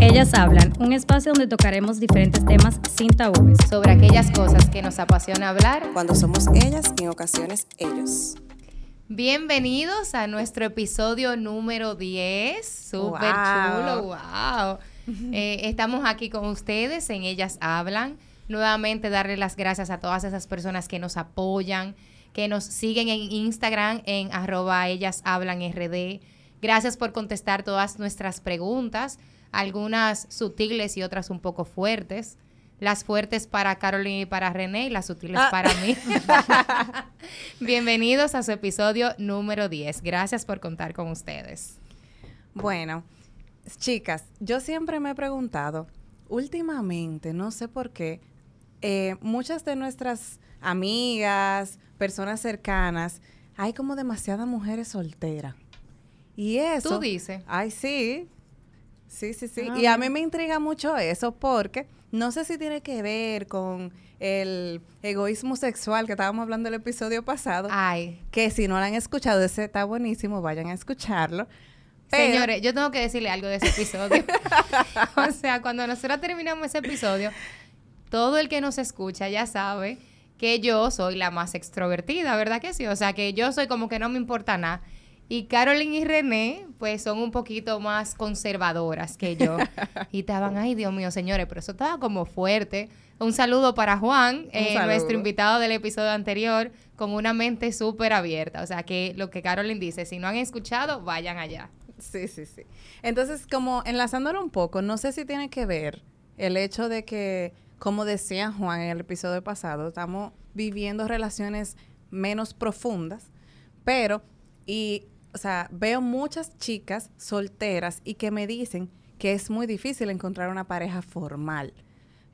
Ellas hablan, un espacio donde tocaremos diferentes temas sin tabúes. sobre aquellas cosas que nos apasiona hablar. cuando somos ellas y en ocasiones ellos. Bienvenidos a nuestro episodio número 10. Súper Wow. chulo, wow. Eh, estamos aquí con ustedes en Ellas Hablan. Nuevamente darle las gracias a todas esas personas que nos apoyan, que nos siguen en Instagram en arroba ellas hablan rd. Gracias por contestar todas nuestras preguntas, algunas sutiles y otras un poco fuertes. Las fuertes para Caroline y para René y las sutiles Ah. para mí. Bienvenidos a su episodio número 10. Gracias por contar con ustedes. Bueno, chicas, yo siempre me he preguntado, últimamente, no sé por qué, eh, muchas de nuestras amigas, personas cercanas, hay como demasiadas mujeres solteras. Y eso... Tú dices. Ay, sí. Sí, sí, sí. Ah, y a mí me intriga mucho eso porque no sé si tiene que ver con el egoísmo sexual que estábamos hablando el episodio pasado. Ay, Que si no lo han escuchado, ese está buenísimo, vayan a escucharlo. Pero- señores, yo tengo que decirle algo de ese episodio. o sea, cuando nosotros terminamos ese episodio, todo el que nos escucha ya sabe que yo soy la más extrovertida, ¿verdad que sí? O sea, que yo soy como que no me importa nada. Y Caroline y René, pues son un poquito más conservadoras que yo. Y estaban, ay, Dios mío, señores, pero eso estaba como fuerte. Un saludo para Juan, eh, saludo. nuestro invitado del episodio anterior, con una mente súper abierta. O sea, que lo que Caroline dice, si no han escuchado, vayan allá. Sí, sí, sí. Entonces, como enlazándolo un poco, no sé si tiene que ver el hecho de que, como decía Juan en el episodio pasado, estamos viviendo relaciones menos profundas, pero, y, o sea, veo muchas chicas solteras y que me dicen que es muy difícil encontrar una pareja formal.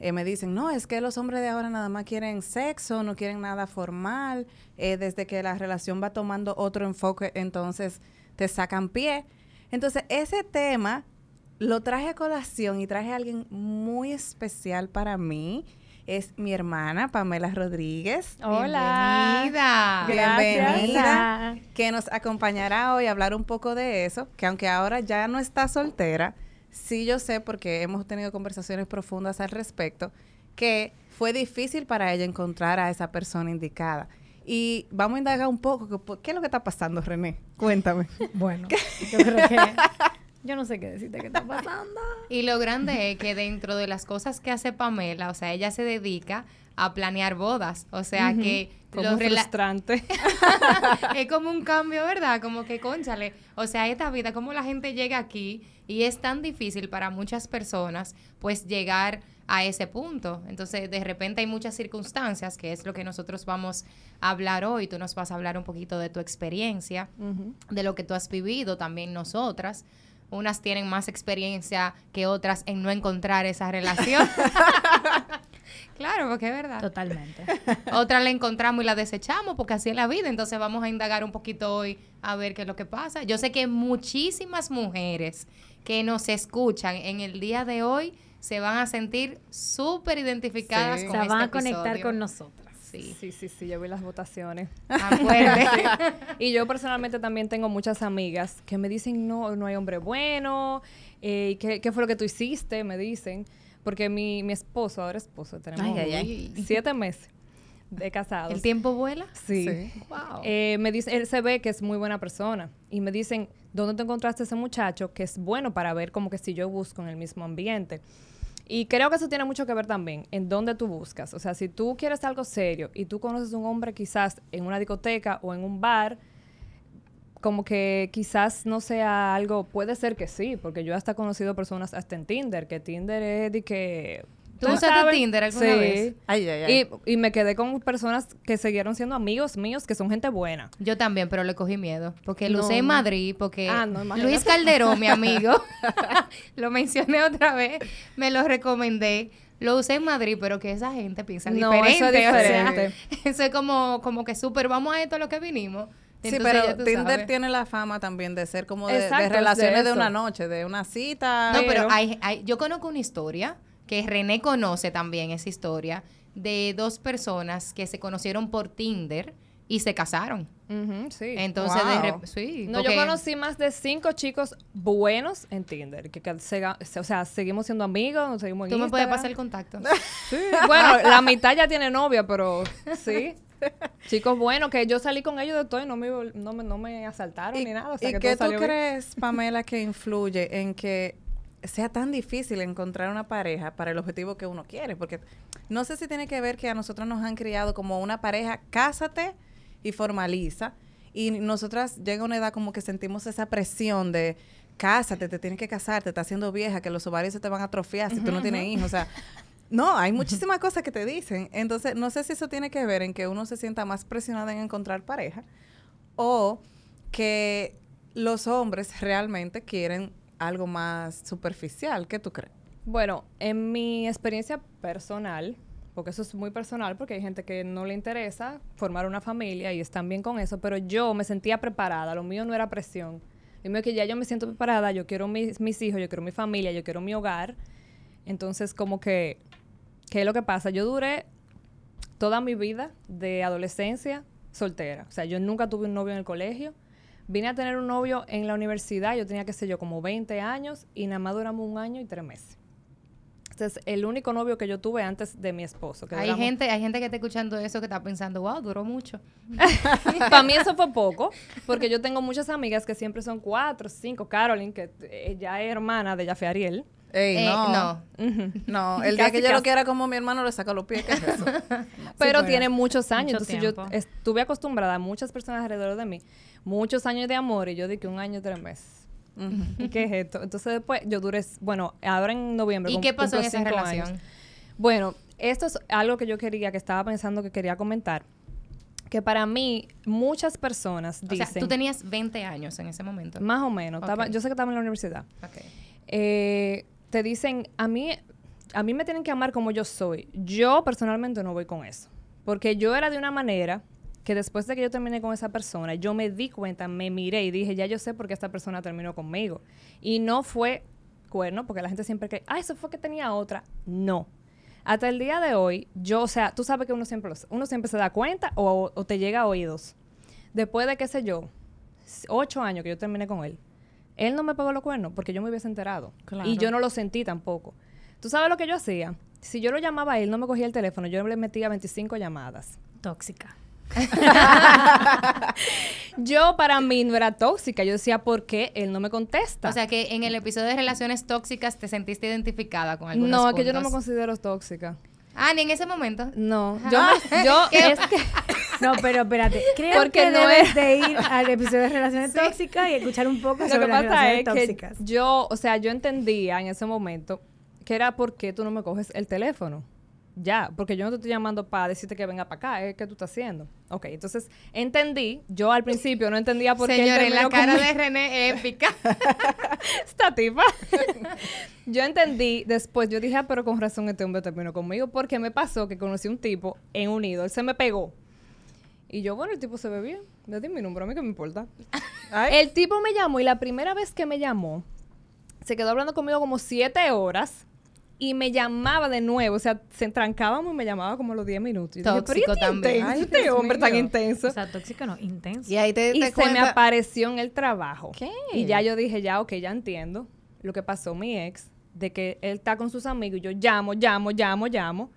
Eh, me dicen, no, es que los hombres de ahora nada más quieren sexo, no quieren nada formal, eh, desde que la relación va tomando otro enfoque, entonces te sacan pie. Entonces, ese tema lo traje a colación y traje a alguien muy especial para mí. Es mi hermana, Pamela Rodríguez. Hola. Bienvenida. Bienvenida. Que nos acompañará hoy a hablar un poco de eso, que aunque ahora ya no está soltera, sí yo sé porque hemos tenido conversaciones profundas al respecto, que fue difícil para ella encontrar a esa persona indicada. Y vamos a indagar un poco, ¿qué es lo que está pasando, René? Cuéntame. Bueno, yo creo que... Yo no sé qué decirte qué está pasando. Y lo grande es que dentro de las cosas que hace Pamela, o sea, ella se dedica a planear bodas. O sea, que Como frustrante. es como un cambio, ¿verdad? Como que, conchale, o sea, esta vida, como la gente llega aquí y es tan difícil para muchas personas, pues llegar a ese punto. Entonces, de repente hay muchas circunstancias, que es lo que nosotros vamos a hablar hoy. Tú nos vas a hablar un poquito de tu experiencia, de lo que tú has vivido, también nosotras. Unas tienen más experiencia que otras en no encontrar esa relación. claro, porque es verdad. Totalmente. Otra la encontramos y la desechamos porque así es la vida. Entonces vamos a indagar un poquito hoy a ver qué es lo que pasa. Yo sé que muchísimas mujeres que nos escuchan en el día de hoy se van a sentir súper identificadas Sí. con Se este van a conectar episodio. con nosotras. Sí. Sí, sí, sí, yo vi las votaciones. Acuérdate. Y yo personalmente también tengo muchas amigas que me dicen, no, no hay hombre bueno, eh, ¿qué, qué fue lo que tú hiciste? Me dicen. Porque mi, mi esposo, ahora esposo, tenemos Ay, ay, siete meses. de casados. ¿El tiempo vuela? Sí. Sí. Wow. Eh, me dice, él se ve que es muy buena persona. Y me dicen, ¿dónde te encontraste ese muchacho? Que es bueno para ver como que si yo busco en el mismo ambiente. Y creo que eso tiene mucho que ver también en dónde tú buscas. O sea, si tú quieres algo serio y tú conoces un hombre quizás en una discoteca o en un bar, como que quizás no sea algo, puede ser que sí, porque yo hasta he conocido personas hasta en Tinder, que Tinder es de que... ¿Tú usaste Tinder alguna Sí. vez? Ay, ay, ay. Y, y me quedé con personas que siguieron siendo amigos míos, que son gente buena. Yo también, pero le cogí miedo. Porque lo No, usé en. Madrid, porque Ah, no. Luis Calderón, mi amigo, lo mencioné otra vez, me lo recomendé. Lo usé en Madrid, pero que esa gente piensa No, diferente. eso es o sea, diferente. eso es como, como que súper, vamos a esto a lo que vinimos. Sí, Entonces, pero Tinder sabes. tiene la fama también de ser como de, de Exacto, de relaciones de, eso. una noche, de una cita. No, pero Pero- hay, hay- yo conozco una historia que René conoce también esa historia de dos personas que se conocieron por Tinder y se casaron. Sí. Entonces, Wow. de sí. no, porque- yo conocí más de cinco chicos buenos en Tinder. Que, que sega- o sea, seguimos siendo amigos, nos seguimos en Tú me puedes pasar el contacto. Sí, bueno, la mitad ya tiene novia, pero sí. Chicos buenos, que yo salí con ellos de todo y no me, no me, no me asaltaron ¿Y, ni nada. O sea, y que qué todo tú salió bien. crees, Pamela, que influye en que sea tan difícil encontrar una pareja para el objetivo que uno quiere? Porque no sé si tiene que ver que a nosotros nos han criado como una pareja, cásate y formaliza. Y nosotras llega una edad como que sentimos esa presión de cásate, te tienes que casar, te estás haciendo vieja, que los ovarios se te van a atrofiar si tú no tienes hijos. O sea, no, hay muchísimas cosas que te dicen. Entonces, no sé si eso tiene que ver en que uno se sienta más presionado en encontrar pareja o que los hombres realmente quieren algo más superficial. ¿Qué tú crees? Bueno, en mi experiencia personal, porque eso es muy personal, porque hay gente que no le interesa formar una familia y están bien con eso, pero yo me sentía preparada, lo mío no era presión. Lo mío que ya yo me siento preparada, yo quiero mis, mis hijos, yo quiero mi familia, yo quiero mi hogar. Entonces, como que, ¿qué es lo que pasa? Yo duré toda mi vida de adolescencia soltera. O sea, yo nunca tuve un novio en el colegio. Vine a tener un novio en la universidad, yo tenía, qué sé yo, como 20 años y nada más duramos un año y tres meses. Este es el único novio que yo tuve antes de mi esposo. que Hay duramos- gente, hay gente que está escuchando eso que está pensando, wow, duró mucho. Para mí eso fue poco, porque yo tengo muchas amigas que siempre son cuatro, cinco. Caroline, que ella es hermana de Jaffe Ariel. Ey, Eh, no. no. No, el día que yo lo quiera como mi hermano le saca los pies. ¿Qué es eso? Pero pues, tiene muchos años. mucho entonces tiempo. yo estuve acostumbrada a muchas personas alrededor de mí, muchos años de amor, y yo dije un año, tres meses. ¿Y qué es esto? Entonces después yo duré, bueno, ahora en noviembre. ¿Y qué pasó en esa relación? años. Bueno, esto es algo que yo quería, que estaba pensando que quería comentar. Que para mí, muchas personas O dicen. sea, tú tenías 20 años en ese momento. Más o menos. estaba- yo sé que estaba en la universidad. Ok. Eh, te dicen, a mí, a mí me tienen que amar como yo soy. Yo personalmente no voy con eso. Porque yo era de una manera que después de que yo terminé con esa persona, yo me di cuenta, me miré y dije, ya yo sé por qué esta persona terminó conmigo. Y no fue cuerno, porque la gente siempre cree, ah, eso fue que tenía otra. No. Hasta el día de hoy, yo, o sea, tú sabes que uno siempre, uno siempre se da cuenta o, o te llega a oídos. Después de, qué sé yo, ocho años que yo terminé con él, él no me pegó los cuernos porque yo me hubiese enterado. Claro. Y yo no lo sentí tampoco. ¿Tú sabes lo que yo hacía? Si yo lo llamaba a él, no me cogía el teléfono, yo le metía 25 llamadas. Tóxica. Yo para mí no era tóxica, yo decía, ¿por qué él no me contesta? O sea que en el episodio de relaciones tóxicas te sentiste identificada con algunos no, es que yo no me considero tóxica. Ah, ni en ese momento. No, yo, me- yo ¿Qué? es que No, pero espérate. Creo Porque que no debes es- de ir al episodio de relaciones tóxicas y escuchar un poco lo sobre que las pasa es relaciones que tóxicas. yo, o sea, yo entendía en ese momento que era porque tú no me coges el teléfono. Ya, porque yo no te estoy llamando para decirte que venga para acá, es que tú estás haciendo. Ok, entonces entendí, yo al principio no entendía por qué él Señores, la cara conmigo. de René épica. esta tipa. yo entendí después, yo dije, ah, pero con razón este hombre terminó conmigo, porque me pasó que conocí un tipo en Unido, él se me pegó. Y yo, bueno, el tipo se ve bien, le di mi número, a mí que me importa. El tipo me llamó y la primera vez que me llamó, se quedó hablando conmigo como siete horas y me llamaba de nuevo, o sea, se trancábamos y me llamaba como a los 10 minutos. Y Tóxico este también. intenso, Ay, este Dios hombre tan intenso. O sea, tóxica no, intenso. Y ahí te, Y te se me apareció en el trabajo. ¿Qué? Y ya yo dije, ya, ok, ya entiendo lo que pasó mi ex, de que él está con sus amigos y yo llamo, llamo, llamo, llamo.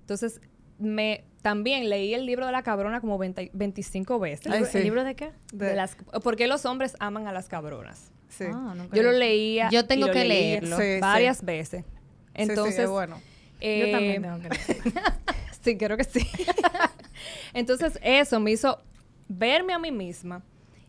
Entonces, me también leí el libro de la cabrona como 20 25 veces. Ay, ¿El libro de qué? De las, ¿Por qué los hombres aman a las cabronas? Sí. Ah, Yo lo leí. leía. Yo tengo y lo que leí leerlo. Sí, varias sí. Veces. Sí, sí, Entonces, es bueno. eh, Yo también tengo que. Sí, creo que sí. Entonces, eso me hizo verme a mí misma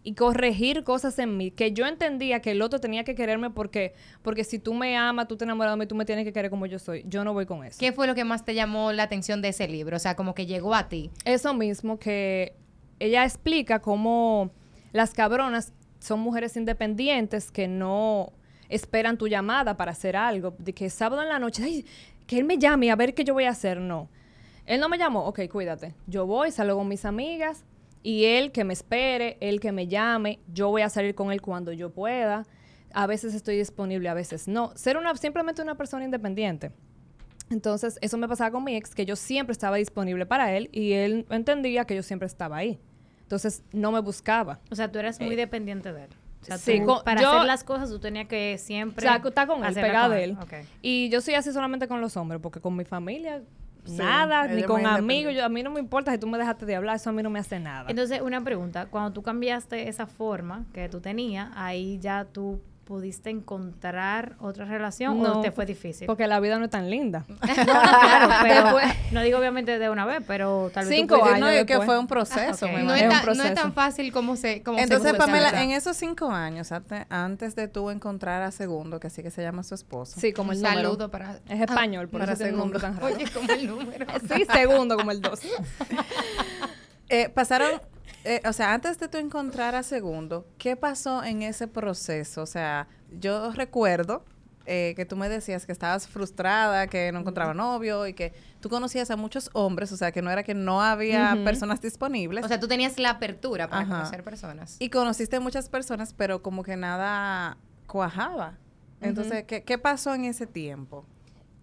y corregir cosas en mí que yo entendía que el otro tenía que quererme porque porque si tú me amas, tú te enamoras de mí, tú me tienes que querer como yo soy. Yo no voy con eso. ¿Qué fue lo que más te llamó la atención de ese libro? O sea, como que llegó a ti. Eso mismo que ella explica cómo las cabronas son mujeres independientes que no esperan tu llamada para hacer algo. De que sábado en la noche, ay, que él me llame a ver qué yo voy a hacer. No. Él no me llamó, ok, cuídate. Yo voy, salgo con mis amigas y él que me espere, él que me llame, yo voy a salir con él cuando yo pueda. A veces estoy disponible, a veces no. Ser una, simplemente una persona independiente. Entonces, eso me pasaba con mi ex, que yo siempre estaba disponible para él y él entendía que yo siempre estaba ahí. Entonces, no me buscaba. O sea, tú eras muy dependiente de él. Sea, sí, tú, con- para yo- hacer las cosas tú tenías que siempre... O sea, está con él, pegada de él. Y yo soy así solamente con los hombres, porque con mi familia, Sí, nada, ni con amigos. yo- a mí no me importa si tú me dejaste de hablar, eso a mí no me hace nada. Entonces, una pregunta. Cuando tú cambiaste esa forma que tú tenías, ahí ya tú pudiste encontrar otra relación o te fue difícil? Porque la vida no es tan linda. claro, pero Después- no digo obviamente de una vez, pero tal vez Cinco no, años y que fue un proceso. Me No Es es, un tan, no es proceso. tan fácil como se como Entonces, Pamela, en esos cinco años, ante- antes de tú encontrar a Segundo, que así que se llama su esposo, Sí, como el número. saludo para... Es español, por Para eso segundo. tan raro. Oye, como el número. Sí, segundo, como el dos. eh, pasaron, eh, o sea, antes de tú encontrar a Segundo, ¿qué pasó en ese proceso? O sea, yo recuerdo eh, que tú me decías que estabas frustrada, que no encontraba novio y que tú conocías a muchos hombres, o sea, que no era que no había personas disponibles. O sea, tú tenías la apertura para Ajá. conocer personas. y conociste muchas personas, pero como que nada cuajaba. Entonces, ¿qué, qué pasó en ese tiempo?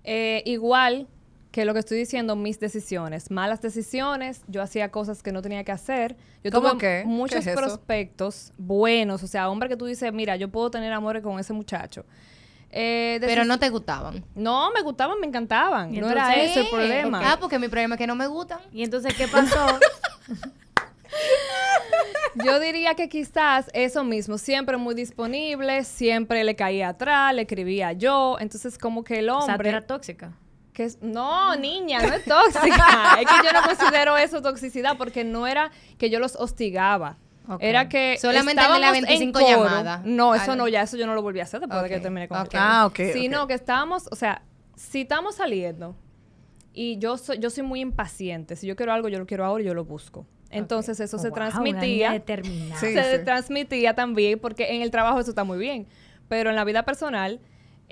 Eh, igual que lo que estoy diciendo, mis decisiones, malas decisiones, yo hacía cosas que no tenía que hacer. Yo ¿Cómo tuve qué? muchos ¿Qué es eso? prospectos buenos, o sea, hombre que tú dices, mira, yo puedo tener amores con ese muchacho. Eh, Pero no te gustaban. No, me gustaban, me encantaban. No era ese el problema. Ah, porque mi problema es que no me gustan. Y entonces, ¿qué pasó? Yo diría que quizás eso mismo, siempre muy disponible, siempre le caía atrás, le escribía yo, entonces como que el o sea, hombre... eras tóxica. Que es- no, niña, no es tóxica. es que yo no considero eso toxicidad porque no era que yo los hostigaba. Era que Solamente de la estábamos en 25 coro. llamada. No, eso no, ya eso yo no lo volví a hacer después de que terminé con ok. él. Ah, ok, Sino que estábamos, o sea, si estamos saliendo y yo soy, yo soy muy impaciente. Si yo quiero algo, yo lo quiero ahora y yo lo busco. Entonces eso Oh, se wow, transmitía. Sí, se sí. transmitía también, porque en el trabajo eso está muy bien, pero en la vida personal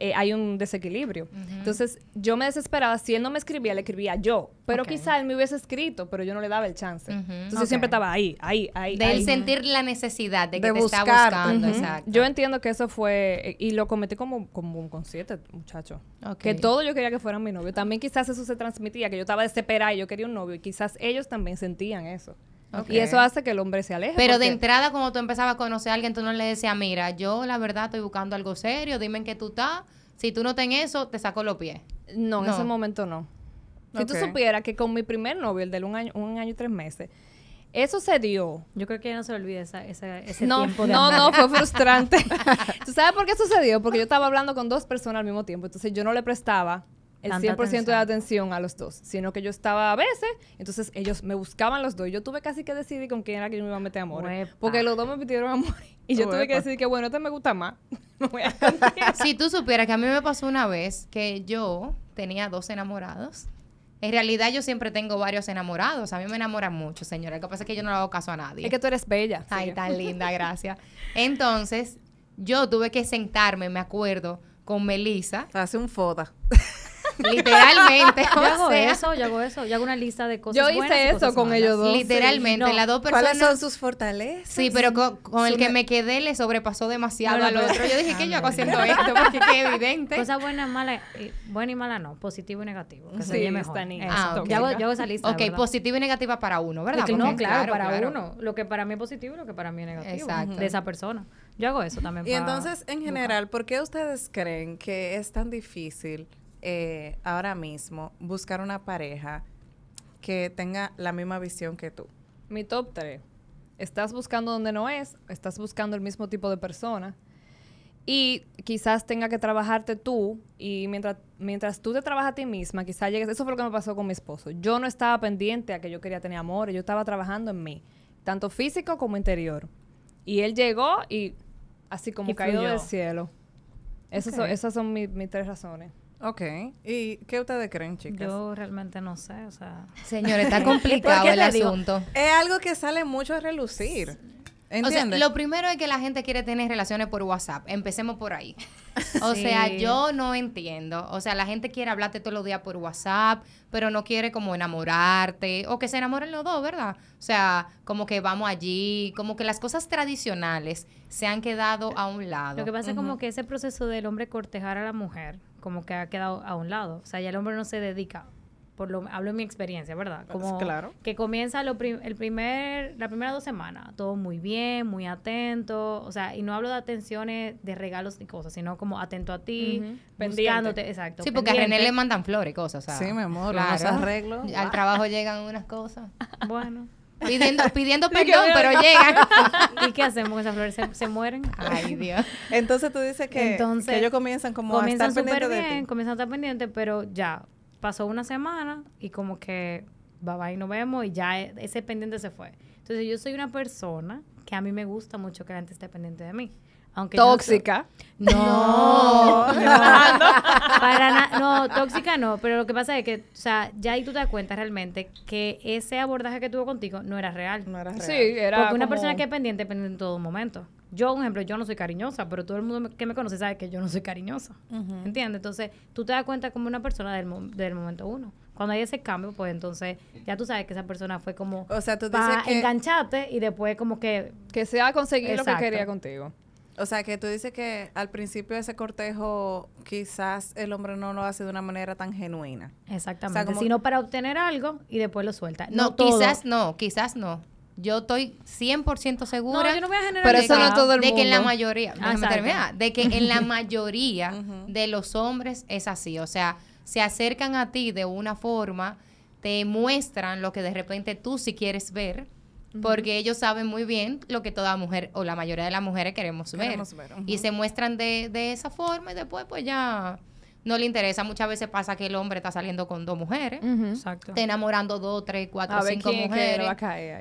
eh, hay un desequilibrio. Entonces, yo me desesperaba, si él no me escribía, le escribía yo, pero Ok. quizá él me hubiese escrito, pero yo no le daba el chance. Entonces, Ok. yo siempre estaba ahí, ahí, ahí. De ahí. él sentir la necesidad de que De te está buscarte. buscando. Exacto. Yo entiendo que eso fue, y lo cometí como, como con siete muchachos. Que todo yo quería que fueran mi novio. También quizás eso se transmitía, que yo estaba desesperada y yo quería un novio, y quizás ellos también sentían eso. Y eso hace que el hombre se aleje. Pero de entrada, cuando tú empezabas a conocer a alguien, tú no le decías, mira, yo la verdad estoy buscando algo serio, dime en qué tú estás. Si tú no estás en eso, te saco los pies. No, en No. ese momento no. Si tú supieras que con mi primer novio, el de un año, un año y tres meses, eso se dio. Yo creo que ya no se le olvida esa, esa- ese No, tiempo de no, no, fue frustrante. ¿Tú sabes por qué sucedió? Porque yo estaba hablando con dos personas al mismo tiempo, entonces yo no le prestaba el Tanta 100% de atención. a los dos, sino que yo estaba a veces, entonces ellos me buscaban los dos. Yo tuve casi que decidir con quién era que yo me iba a meter amor. Porque los dos me pidieron amor. Y yo tuve que decidir que, bueno, este me gusta más. Me voy a cambiar. si tú supieras que a mí me pasó una vez que yo tenía dos enamorados. En realidad yo siempre tengo varios enamorados. A mí me enamoran mucho, señora. Lo que pasa es que yo no le hago caso a nadie. Es que tú eres bella. Ay, tan linda, gracias. Entonces, yo tuve que sentarme, me acuerdo, con Melissa, Hace un foda. Literalmente. Yo hago sea, eso, yo hago eso. Yo hago una lista de cosas Yo hice buenas y eso cosas con malas. ellos dos. Literalmente, No. las dos personas. ¿Cuáles son sus fortalezas? Sí, pero con, con el que me quedé le sobrepasó demasiado No, no, al otro. Yo dije, ¿qué yo hago haciendo esto? Porque qué evidente. Cosas buenas, malas, eh, buena y mala no, positivo y negativo. Que Sí, mejor. Ah, ok. yo, hago, yo hago esa lista. ok, ¿verdad? positiva y negativa para uno, ¿verdad? Porque no, Porque- claro, para uno. Lo que para mí es positivo y lo que para mí es negativo. Exacto. De esa persona. Yo hago eso también. Y entonces, en general, ¿por qué ustedes creen que es tan difícil eh, ahora mismo buscar una pareja que tenga la misma visión que tú. Mi top 3. Estás buscando donde no es, estás buscando el mismo tipo de persona y quizás tenga que trabajarte tú y mientras, mientras tú te trabajas a ti misma, quizás llegues, eso fue lo que me pasó con mi esposo. Yo no estaba pendiente a que yo quería tener amor, yo estaba trabajando en mí, tanto físico como interior. Y él llegó y así como caído del cielo. Esas son, esas son mis tres razones. Ok. ¿Y qué ustedes creen, chicas? Yo realmente no sé, o sea... Señores, está complicado el asunto. Es algo que sale mucho a relucir. O sea, lo primero es que la gente quiere tener relaciones por WhatsApp. Empecemos por ahí. O sea, yo no entiendo. O sea, la gente quiere hablarte todos los días por WhatsApp, pero no quiere como enamorarte o que se enamoren los dos, ¿verdad? O sea, como que vamos allí, como que las cosas tradicionales se han quedado a un lado. Lo que pasa es como que ese proceso del hombre cortejar a la mujer, como que ha quedado a un lado. O sea, ya el hombre no se dedica por lo hablo en mi experiencia, ¿verdad? Pues como claro. que comienza lo el primer las primeras dos semanas, todo muy bien, muy atento, o sea, y no hablo de atenciones de regalos y cosas, sino como atento a ti, buscándote, exacto. Sí, porque a René le mandan flores y cosas, o sea, Sí, mi amor, claro. arreglos. Al trabajo llegan unas cosas. Bueno. Pidiendo, pidiendo perdón, pero llegan. ¿Y qué hacemos? ¿Esas flores se, mueren? Ay, Dios. Entonces tú dices que, que ellos comienzan como a estar pendientes de ti. Comienzan a estar pendientes, pero ya, pasó una semana y como que bye bye, nos vemos y ya e, ese pendiente se fue. Entonces yo soy una persona que a mí me gusta mucho que la gente esté pendiente de mí. Aunque tóxica. No, no, no, para no, tóxica no, pero lo que pasa es que, o sea, ya ahí tú te das cuenta realmente que ese abordaje que tuvo contigo no era real. No era real. Sí, era Porque una persona que es pendiente, pendiente en todo momento. Yo, por ejemplo, yo no soy cariñosa, pero todo el mundo que me conoce sabe que yo no soy cariñosa. ¿Entiendes? Entonces, tú te das cuenta como una persona del, del momento uno. Cuando hay ese cambio, pues entonces ya tú sabes que esa persona fue como o sea, tú dices que engancharte y después como que... Que se ha conseguido lo que quería contigo. O sea, que tú dices que al principio de ese cortejo quizás el hombre no lo hace de una manera tan genuina. Exactamente, sino para obtener algo y después lo suelta. No, quizás no, quizás no. Yo estoy 100% segura. No, yo no voy a generar Pero eso no todo el de que en la mayoría, de que en la mayoría de los hombres es así. O sea, se acercan a ti de una forma, te muestran lo que de repente tú sí quieres ver, porque ellos saben muy bien lo que toda mujer o la mayoría de las mujeres queremos, ver. Y se muestran de, de esa forma y después pues ya no le interesa. Muchas veces pasa que el hombre está saliendo con dos mujeres, Exacto. está enamorando dos, tres, cuatro, cinco mujeres.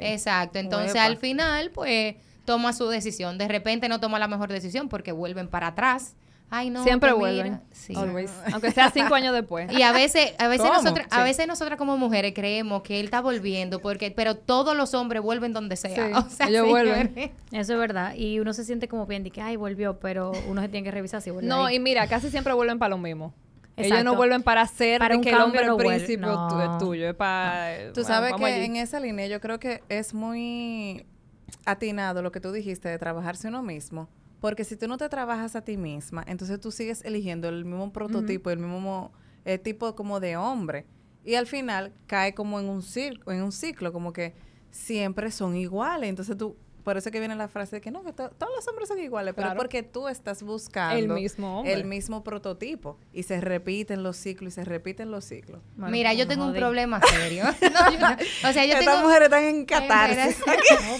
Exacto. Entonces al final, pues toma su decisión. De repente no toma la mejor decisión porque vuelven para atrás. Ay, no, Siempre vuelven. Sí. Aunque sea cinco años después. Y a veces, a veces nosotras, a veces nosotras como mujeres creemos que él está volviendo, porque, pero todos los hombres vuelven donde sea. o sea, ellos vuelven. Eso es verdad. Y uno se siente como bien de que ay volvió, pero uno se tiene que revisar si vuelve. No, y mira, casi siempre vuelven para lo mismo. Ellos no vuelven para ser para que el hombre no príncipe es tuyo. Es para, Tú sabes que en esa línea yo creo que es muy atinado lo que tú dijiste de trabajarse uno mismo porque si tú no te trabajas a ti misma, entonces tú sigues eligiendo el mismo prototipo, el mismo eh, tipo como de hombre. Y al final cae como en un, en un ciclo, como que siempre son iguales. Entonces tú por eso que viene la frase de que no, que todos los hombres son iguales, pero porque tú estás buscando el mismo, el mismo prototipo y se repiten los ciclos y se repiten los ciclos. Mira, yo tengo un problema serio. o sea, yo Estas mujeres están en catarsis.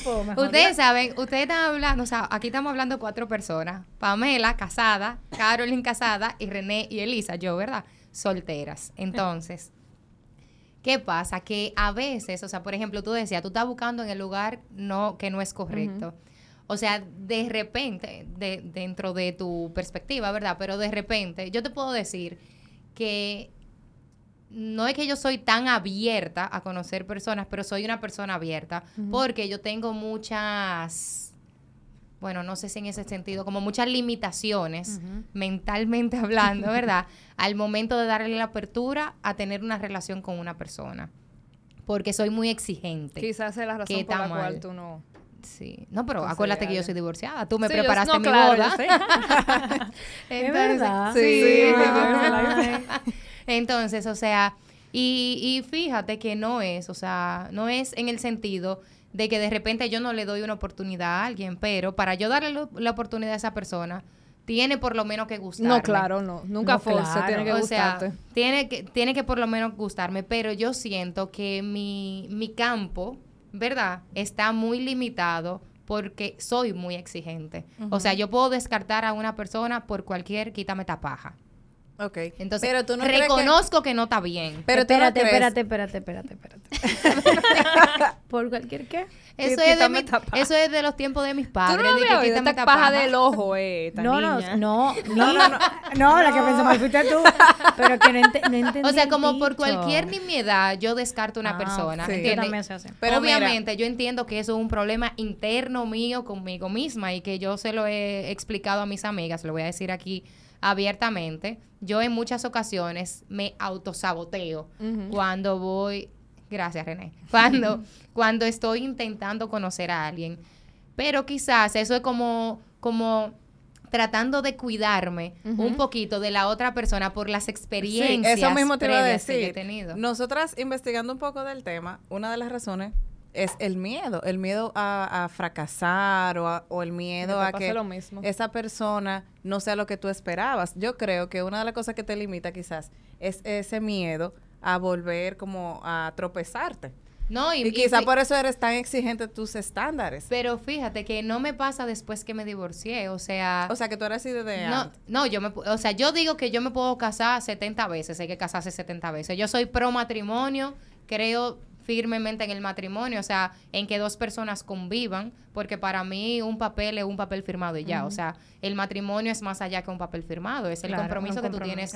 Pues, ustedes saben, ustedes están hablando, o sea, aquí estamos hablando cuatro personas. Pamela, casada, Carolyn, casada, y René y Elisa, yo, ¿verdad? Solteras. Entonces... ¿Qué pasa? Que a veces, o sea, por ejemplo, tú decías, tú estás buscando en el lugar no, que no es correcto. O sea, de repente, de, dentro de tu perspectiva, ¿verdad? Pero de repente, yo te puedo decir que no es que yo soy tan abierta a conocer personas, pero soy una persona abierta porque yo tengo muchas bueno, no sé si en ese sentido, como muchas limitaciones, mentalmente hablando, ¿verdad? Al momento de darle la apertura a tener una relación con una persona. Porque soy muy exigente. Quizás es la razón por la cual tú no... Sí. No, pero acuérdate que yo soy divorciada. Tú me preparaste mi boda. es verdad. Sí. Entonces, o sea, y, y fíjate que no es, o sea, no es en el sentido de que de repente yo no le doy una oportunidad a alguien, pero para yo darle la oportunidad a esa persona, tiene por lo menos que gustarme. No, claro, no. Nunca No, force, claro. tiene que o sea, tiene que, tiene que por lo menos gustarme, pero yo siento que mi, mi campo, ¿verdad? Está muy limitado porque soy muy exigente. O sea, yo puedo descartar a una persona por cualquier quítame tapaja. Ok. Entonces, pero tú no crees que- reconozco que... no está bien. Pero tú no espérate, espérate, espérate, espérate, espérate. ¿Por cualquier qué? Eso es, de mi- eso es de los tiempos de mis Tú padres. no de que esta paja tapaja. del ojo, eh, esta No, no, niña. no, no, no, no, la que pensó mal fuiste tú. Pero que no, no entendí O sea, como por cualquier nimiedad yo descarto una Ah, persona. sí. También. Pero mira- Obviamente, yo entiendo que eso es un problema interno mío conmigo misma y que yo se lo he explicado a mis amigas, lo voy a decir aquí abiertamente. Yo en muchas ocasiones me autosaboteo cuando voy, gracias René, cuando, cuando estoy intentando conocer a alguien. Pero quizás eso es como, como tratando de cuidarme un poquito de la otra persona por las Sí, experiencias eso mismo te iba a que he decir. tenido. Nosotras investigando un poco del tema, una de las razones es el miedo, el miedo a, a fracasar o, a- o el miedo a que lo mismo. esa persona no sea lo que tú esperabas. Yo creo que una de las cosas que te limita quizás es ese miedo a volver como a tropezarte. No, Y, y, fi- por eso eres tan exigente en tus estándares. Pero fíjate que no me pasa después que me divorcié, o sea... O sea, que tú eres así desde no, antes. no, yo me, o sea, yo digo que yo me puedo casar 70 veces, hay que casarse 70 veces. Yo soy pro matrimonio, creo firmemente en el matrimonio, o sea, en que dos personas convivan, porque para mí un papel es un papel firmado y ya, o sea, el matrimonio es más allá que un papel firmado, es el compromiso que tú tienes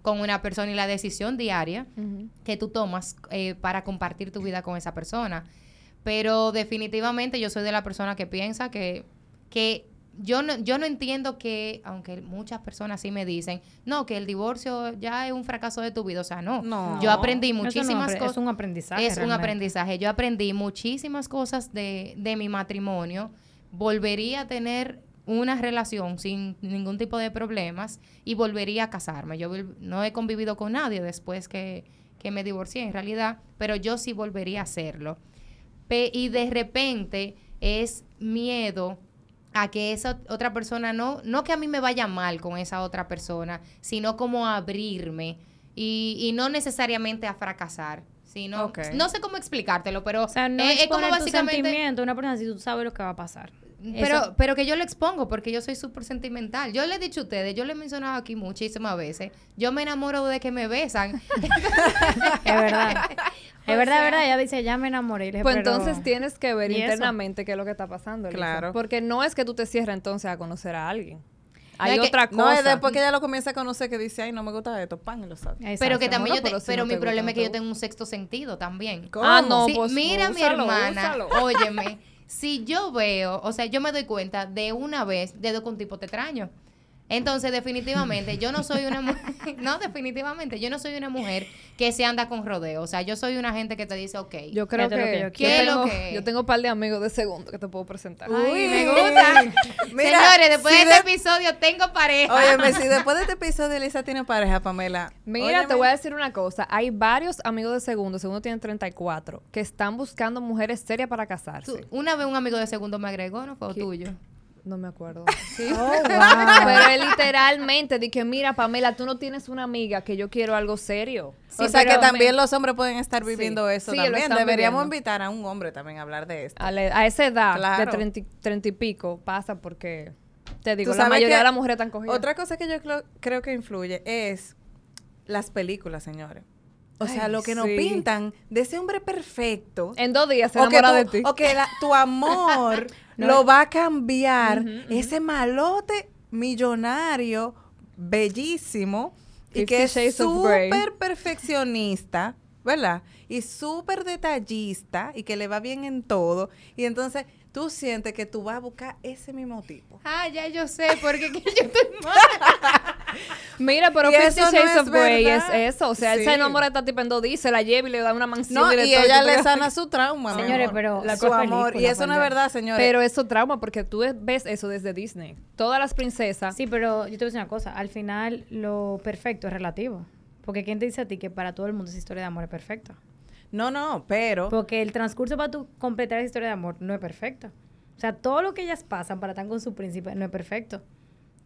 con una persona y la decisión diaria que tú tomas eh, para compartir tu vida con esa persona. Pero definitivamente yo soy de la persona que piensa que, que yo no, yo no entiendo que, aunque muchas personas sí me dicen, no, que el divorcio ya es un fracaso de tu vida. O sea, no. No. Yo aprendí no muchísimas cosas. Es un aprendizaje. Es un aprendizaje. Yo aprendí muchísimas cosas de, de mi matrimonio. Volvería a tener una relación sin ningún tipo de problemas y volvería a casarme. Yo no he convivido con nadie después que, que me divorcié, en realidad, pero yo sí volvería a hacerlo. Pe- y de repente es miedo a que esa otra persona no, no que a mí me vaya mal con esa otra persona, sino como a abrirme y, y no necesariamente a fracasar, sino, no sé cómo explicártelo, pero O sea, no es, es como básicamente, una persona si tú sabes lo que va a pasar. Pero, Eso- pero que yo lo expongo porque yo soy súper sentimental. Yo le he dicho a ustedes, yo le he mencionado aquí muchísimas veces, yo me enamoro de que me besan. es verdad. O Es verdad, sea- es verdad. Ella dice, ya me enamoré. Y le dije, Pues "Pero- entonces tienes que ver internamente qué es lo que está pasando. Claro. Porque no es que tú te cierres entonces a conocer a alguien. Hay que- otra No, cosa. es después que ella lo comienza a conocer que dice, ay, no me gusta esto, pan, y lo sabe. Pero que también yo te- pero si pero no mi te problema gusta, es que no yo te tengo un sexto sentido también. ¿Cómo? Ah, no, Sí, pues mira mi úsalo, hermana, úsalo. óyeme, si yo veo, o sea, yo me doy cuenta de una vez de que un tipo te extraño. Entonces, definitivamente, yo no soy una mujer, no, definitivamente, yo no soy una mujer que se anda con rodeo. O sea, yo soy una gente que te dice, ok, Yo creo que, que yo. ¿Qué lo tengo, que- yo tengo un par de amigos de segundo que te puedo presentar. ay, Uy. me gusta. Mira, Señores, después si de este de- episodio tengo pareja. Óyeme, si después de este episodio Elisa tiene pareja, Pamela. Mira, te voy a decir una cosa. Hay varios amigos de segundo, segundo tiene 34, que están buscando mujeres serias para casarse. Tú- una vez un amigo de segundo me agregó, ¿no fue ¿Qué? tuyo? No me acuerdo. Oh, wow. Pero él literalmente dije, mira, Pamela, tú no tienes una amiga que yo quiero algo serio. o sea que también me- los hombres pueden estar viviendo eso Sí, también. Deberíamos viviendo. invitar a un hombre también a hablar de esto. a, esa edad Claro. de 30, y- 30 y pico pasa porque, te digo, la mayoría de las mujeres están cogidas. Otra cosa que yo creo que influye es las películas, señores. O sea, Ay, lo que nos sí. pintan de ese hombre perfecto. En dos días se enamora de ti. o que la- tu amor No, lo va a cambiar. Ese malote millonario, bellísimo, y que es súper perfeccionista, ¿verdad? Y súper detallista y que le va bien en todo. Y entonces tú sientes que tú vas a buscar ese mismo tipo. Ah, ya yo sé, porque que yo estoy mal. Mira, pero Fifty eso no Shades es of Grey es eso. O sea, él Sí. se enamora de esta tipa en dos días, se la lleva y le da una mansión. No, y ella le sana su trauma. Señores, pero- La su cosa amor. Y eso no es verdad, señores. Pero eso trauma porque tú ves eso desde Disney. Todas las princesas. Sí, pero yo te voy a decir una cosa. Al final, lo perfecto es relativo. Porque ¿quién te dice a ti que para todo el mundo esa historia de amor es perfecta? No, no, pero Porque el transcurso para tú completar esa historia de amor no es perfecto. O sea, todo lo que ellas pasan para estar con su príncipe no es perfecto.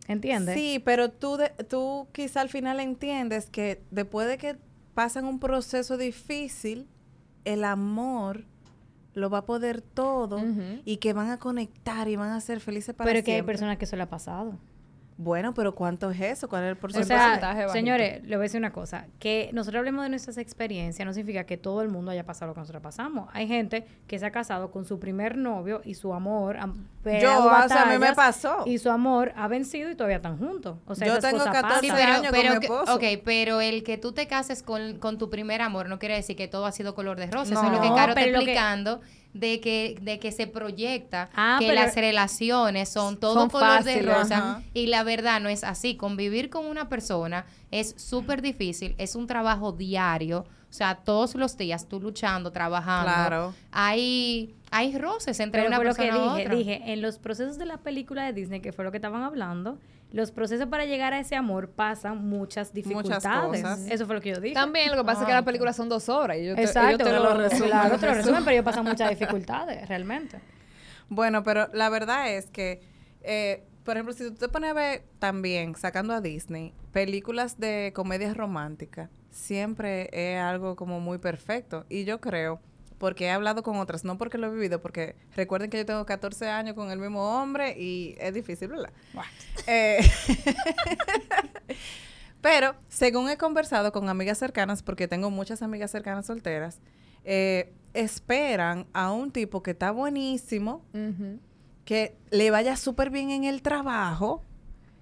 ¿Entiendes? Sí, pero tú, de- tú quizá al final entiendes que después de que pasan un proceso difícil, el amor lo va a poder todo y que van a conectar y van a ser felices para pero es que hay siempre. personas que eso le ha pasado. Bueno, pero ¿cuánto es eso? ¿Cuál es el O porcentaje? sea, porcentaje bajito. señores, le voy a decir una cosa, que nosotros hablemos de nuestras experiencias no significa que todo el mundo haya pasado lo que nosotros pasamos. Hay gente que se ha casado con su primer novio y su amor Yo, o sea, a mí me pasó. Y su amor ha vencido y todavía están juntos. O sea, Yo esas tengo cosas 14 Sí, pasan. pero, con pero mi esposo. ok, pero el que tú te cases con, con tu primer amor no quiere decir que todo ha sido color de rosa. Eso es lo No. que No, Caro está explicando de que, de que se proyecta Ah, que las relaciones son todo Son color de rosa ajá. y la verdad no es así. Convivir con una persona es súper difícil, es un trabajo diario, o sea, todos los días tú luchando, trabajando. Claro. Hay, hay roces entre Pero una fue lo que persona y dije, otra. dije, en los procesos de la película de Disney, que fue lo que estaban hablando, los procesos para llegar a ese amor pasan muchas dificultades. cosas. Eso fue lo que yo dije. También lo que pasa es que las películas son dos horas y ellos Exacto, te te lo lo resumen. claro, te lo resumen, pero ellos pasan muchas dificultades, realmente. Bueno, pero la verdad es que, eh, por ejemplo, si tú te pones a ver también, sacando a Disney, películas de comedias románticas, siempre es algo como muy perfecto. Y yo creo, porque he hablado con otras, no porque lo he vivido, porque recuerden que yo tengo 14 años con el mismo hombre y es difícil, ¿verdad? Eh, pero, según he conversado con amigas cercanas, porque tengo muchas amigas cercanas solteras, eh, esperan a un tipo que está buenísimo. Que le vaya súper bien en el trabajo,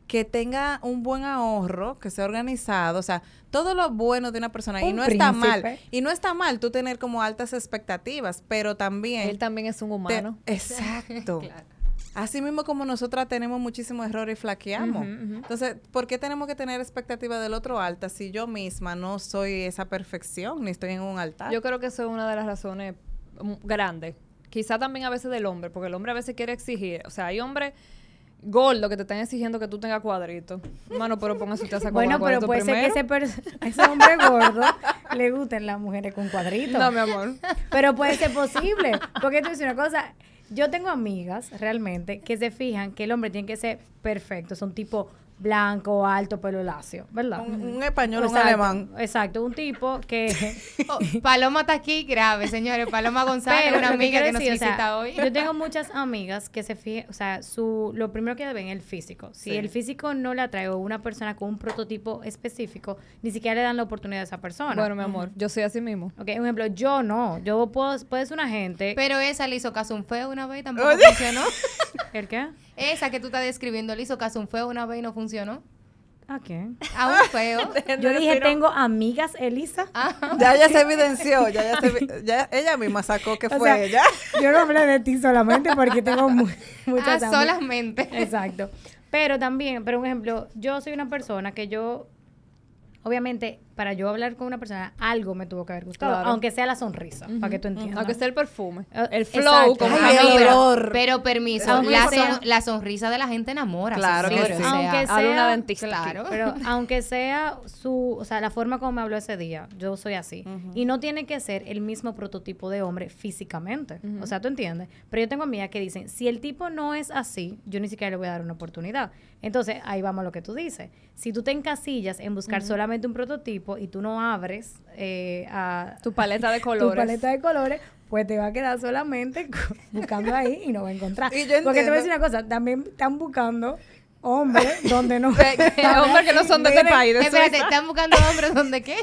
que tenga un buen ahorro, que sea organizado, o sea, todo lo bueno de una persona. y no está mal. Y no está mal tú tener como altas expectativas, pero también... Él también es un te- humano. exacto. Claro. Así mismo como nosotras tenemos muchísimos errores y flaqueamos. Entonces, ¿por qué tenemos que tener expectativas del otro alta si yo misma no soy esa perfección, ni estoy en un altar? Yo creo que eso es una de las razones grandes. Quizá también a veces del hombre, porque el hombre a veces quiere exigir. O sea, hay hombres gordos que te están exigiendo que tú tengas cuadritos. Mano, pero póngase usted a sacar Bueno, pero puede ser que ese, a ese hombre gordo le gusten las mujeres con cuadritos. No, mi amor. Pero puede ser posible. Porque tú dices una cosa. Yo tengo amigas realmente que se fijan que el hombre tiene que ser perfecto. Son tipo blanco, alto, pelo lacio, ¿verdad? un, un español, un alemán. Exacto, un tipo que... Oh, Paloma está aquí grave, señores. Paloma González, Pero una que amiga que nos decir, o sea, visita hoy. Yo tengo muchas amigas que se fijan, o sea, su, lo primero que ven es el físico. Si Sí. el físico no le atrae o una persona con un prototipo específico, ni siquiera le dan la oportunidad a esa persona. Bueno, mi amor, yo soy así mismo. Ok, un ejemplo, yo no. Yo puedo, puede ser una gente. Pero esa le hizo caso a un feo una vez y tampoco Oye. funcionó. ¿El qué? Esa que tú estás describiendo le hizo caso un feo una vez y no funcionó. ¿A qué? A un feo. Yo dije, tengo amigas, Elisa. Ya ya se evidenció, ya, ya, se ya ella misma sacó que O fue sea, ella. Yo no hablé de ti solamente porque tengo mu- muchas Ah, amigas. solamente. Exacto. Pero también, pero un ejemplo, yo soy una persona que yo, obviamente, para yo hablar con una persona, algo me tuvo que haber gustado, Claro. aunque sea la sonrisa, para que tú entiendas. Aunque sea el perfume. Eh, El flow, exacto. como olor. Pero permiso, la, sea- son- la sonrisa de la gente enamora. Claro que sí. sea, Aunque una sea- dentista aquí. Claro. Pero aunque sea su, o sea, la forma como me habló ese día, yo soy así. Y no tiene que ser el mismo prototipo de hombre físicamente. O sea, tú entiendes. Pero yo tengo amigas que dicen, si el tipo no es así, yo ni siquiera le voy a dar una oportunidad. Entonces, ahí vamos a lo que tú dices. Si tú te encasillas en buscar solamente un prototipo y tú no abres eh, a Tu paleta de tu colores. paleta de colores, pues te va a quedar solamente buscando ahí y no va a encontrar. Y yo Porque te voy a decir una cosa, también están buscando hombres donde no... Hombres que no son de este país, de Espérate. ¿están buscando hombres donde qué?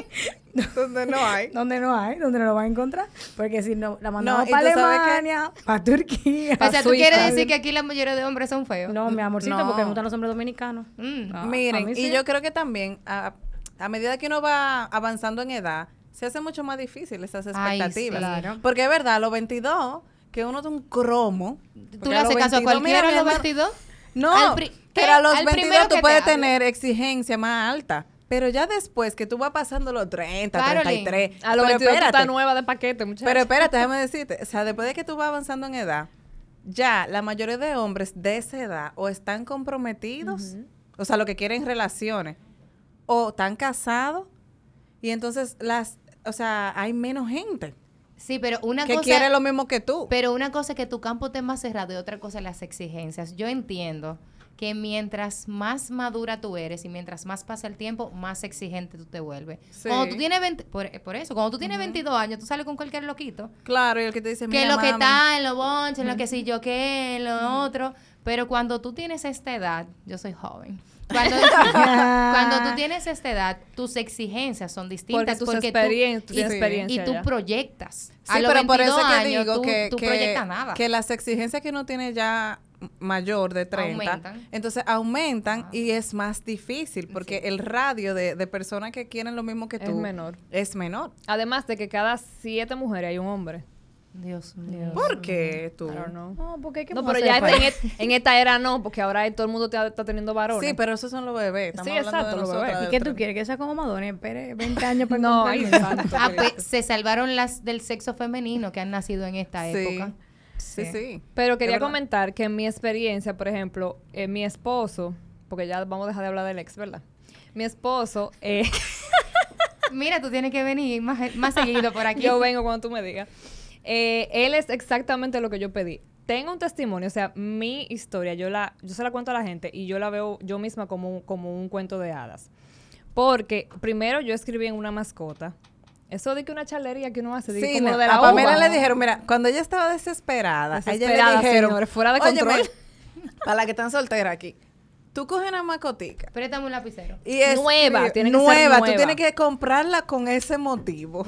Donde no hay. donde no hay, donde no lo va a encontrar. Porque si no, la mandamos y para Alemania, para Turquía. O sea, ¿tú Suiza. quieres decir que aquí la mayoría de hombres son feos? No, mi amorcito, No. porque me gustan los hombres dominicanos. Mm. Ah, Miren, y yo creo que también a, a medida que uno va avanzando en edad, se hace mucho más difícil esas Ay, expectativas. sí. Claro. Porque es verdad, a los 22, que uno es un cromo. ¿Tú le haces caso a 22, cualquiera a los mi hermano, 22? No, pero a los Al 22 primero tú puedes te tener exigencia más alta. Pero ya después que tú vas pasando los 30, Caroline, 33. A los pero 22 tú espérate, estás nueva de paquete, muchachos. Pero espérate, déjame decirte. O sea, después de que tú vas avanzando en edad, ya la mayoría de hombres de esa edad o están comprometidos, o sea, lo que quieren relaciones, o están casados, y entonces las, o sea, hay menos gente. Sí, pero una que cosa... quiere lo mismo que tú. Pero una cosa es que tu campo esté más cerrado y otra cosa es las exigencias. Yo entiendo que mientras más madura tú eres y mientras más pasa el tiempo, más exigente tú te vuelves. Sí. Cuando tú tienes 20, por, por eso, cuando tú tienes 22 años, tú sales con cualquier loquito. Claro, y el que te dice, Que mira, lo que está en los bonches, en lo que sí yo qué, en lo otro. Pero cuando tú tienes esta edad, yo soy joven. Cuando, cuando tú tienes esta edad, tus exigencias son distintas. Porque tus porque experien- tú y, experiencia tú ya. proyectas. Sí, a los pero por eso 22 es que años, digo tú, que, tú que- proyectas nada. que las exigencias que uno tiene ya mayor de 30, Aumentan. entonces aumentan Ah. y es más difícil porque el radio de, de personas que quieren lo mismo que Es tú menor. es menor. Además de que cada siete mujeres hay un hombre. Dios mío. ¿Por qué tú? No, porque hay que No, pero ya del en, et- en esta era no, porque ahora todo el mundo está, está teniendo varones. Sí, pero esos son los bebés. Estamos Sí, hablando exacto, de los bebés. ¿Y qué tú quieres? Que sea como Madonna espere 20 años para No, ay, Ah, pues, se salvaron las del sexo femenino que han nacido en esta Sí. época. Sí, sí. Pero quería comentar que en mi experiencia, por ejemplo, eh, mi esposo, porque ya vamos a dejar de hablar del ex, ¿verdad? Mi esposo, eh, Mira, tú tienes que venir más, más seguido por aquí. yo vengo cuando tú me digas, eh, él es exactamente lo que yo pedí. Tengo un testimonio, o sea, mi historia, yo la, yo se la cuento a la gente y yo la veo yo misma como, un- como un cuento de hadas. Porque primero yo escribí en una mascota. Eso de que una charlería que uno hace, Sí, como no, de la a Pamela uva. le dijeron, mira, cuando ella estaba desesperada, a ella Desesperada, le dijeron, señores, fuera de "Óyeme, control". para la que están solteras aquí, tú coges una macotica Préstame un lapicero. y es Nueva, tiene que ser nueva, tú nueva. tienes que comprarla con ese motivo.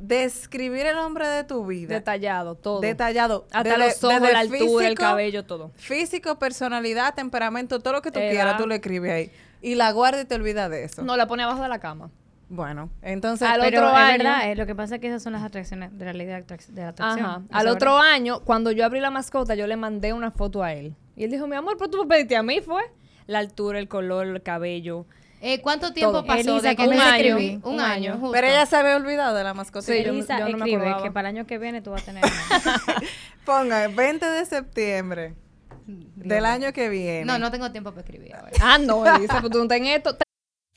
Describir el hombre de tu vida. Detallado, todo. Detallado. Hasta Desde- los ojos, la altura, el cabello, todo. Físico, personalidad, temperamento, todo lo que tú Edad. quieras, tú lo escribes ahí. Y la guarda y te olvidas de eso. No, la pone abajo de la cama. Bueno, entonces... Al Pero otro es año- verdad, eh, lo que pasa es que esas son las atracciones de la ley de, atrac- de la atracción. Ajá. Al otro verdad. año, cuando yo abrí la mascota, yo le mandé una foto a él. Y él dijo, mi amor, pero tú me pediste a mí, fue. La altura, el color, el cabello. Eh, ¿Cuánto tiempo Todo. pasó Elisa, de que ¿cómo te se escribí? escribí? Un, Un año, año. justo. Pero ella se había olvidado de la mascotita. Sí, yo- Elisa, yo no me escribe que para el año que viene tú vas a tener... Ponga, 20 de septiembre del año que viene. No, no tengo tiempo para escribir ahora. Ah, no, Elisa, pues tú no estás en esto.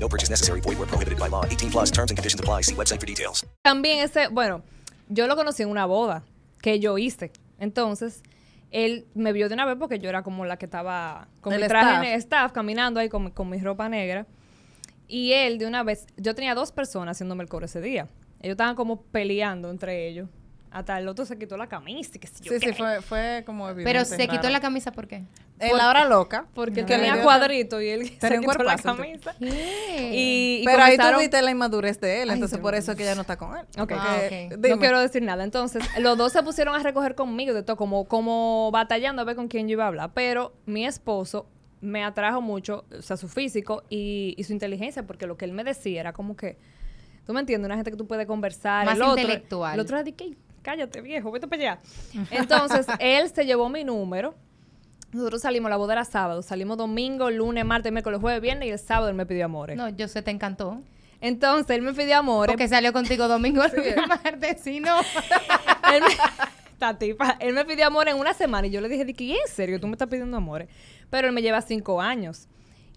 No purchase necessary. Void where prohibited by law. 18 plus terms and conditions apply. See website for details. También ese, bueno, yo lo conocí en una boda que yo hice. Entonces, él me vio de una vez porque yo era como la que estaba con El mi traje staff. ne- staff, caminando ahí con, mi- con mi ropa negra. Y él de una vez, yo tenía dos personas haciéndome el coro ese día. Ellos estaban como peleando entre ellos. Hasta el otro se quitó la camisa y que sé yo Sí, sí, qué. fue, fue como evidente. Pero se quitó la camisa, ¿por qué? En la hora loca. Porque tenía cuadrito y él se quitó la camisa. Y, y Pero ahí tú viste la inmadurez de él, entonces por eso que ella no está con él. Ok. Ah. No quiero decir nada. Entonces, los dos se pusieron a recoger conmigo de todo, como, como batallando a ver con quién yo iba a hablar. Pero mi esposo me atrajo mucho, o sea, su físico y, y su inteligencia, porque lo que él me decía era como que, tú me entiendes, una gente que tú puedes conversar. Más el otro, intelectual. El otro era de que, cállate viejo, vete para allá. Entonces, él se llevó mi número. Nosotros salimos, la boda era sábado, salimos domingo, lunes, martes, miércoles, jueves, viernes y el sábado él me pidió amores. No, yo sé, te encantó. Entonces, él me pidió amores. Porque salió contigo domingo, lunes, martes, sí, no. Él me- tipa. Él me pidió amor en una semana y yo le dije, ¿de qué en serio? Tú me estás pidiendo amores. Pero él me lleva cinco años.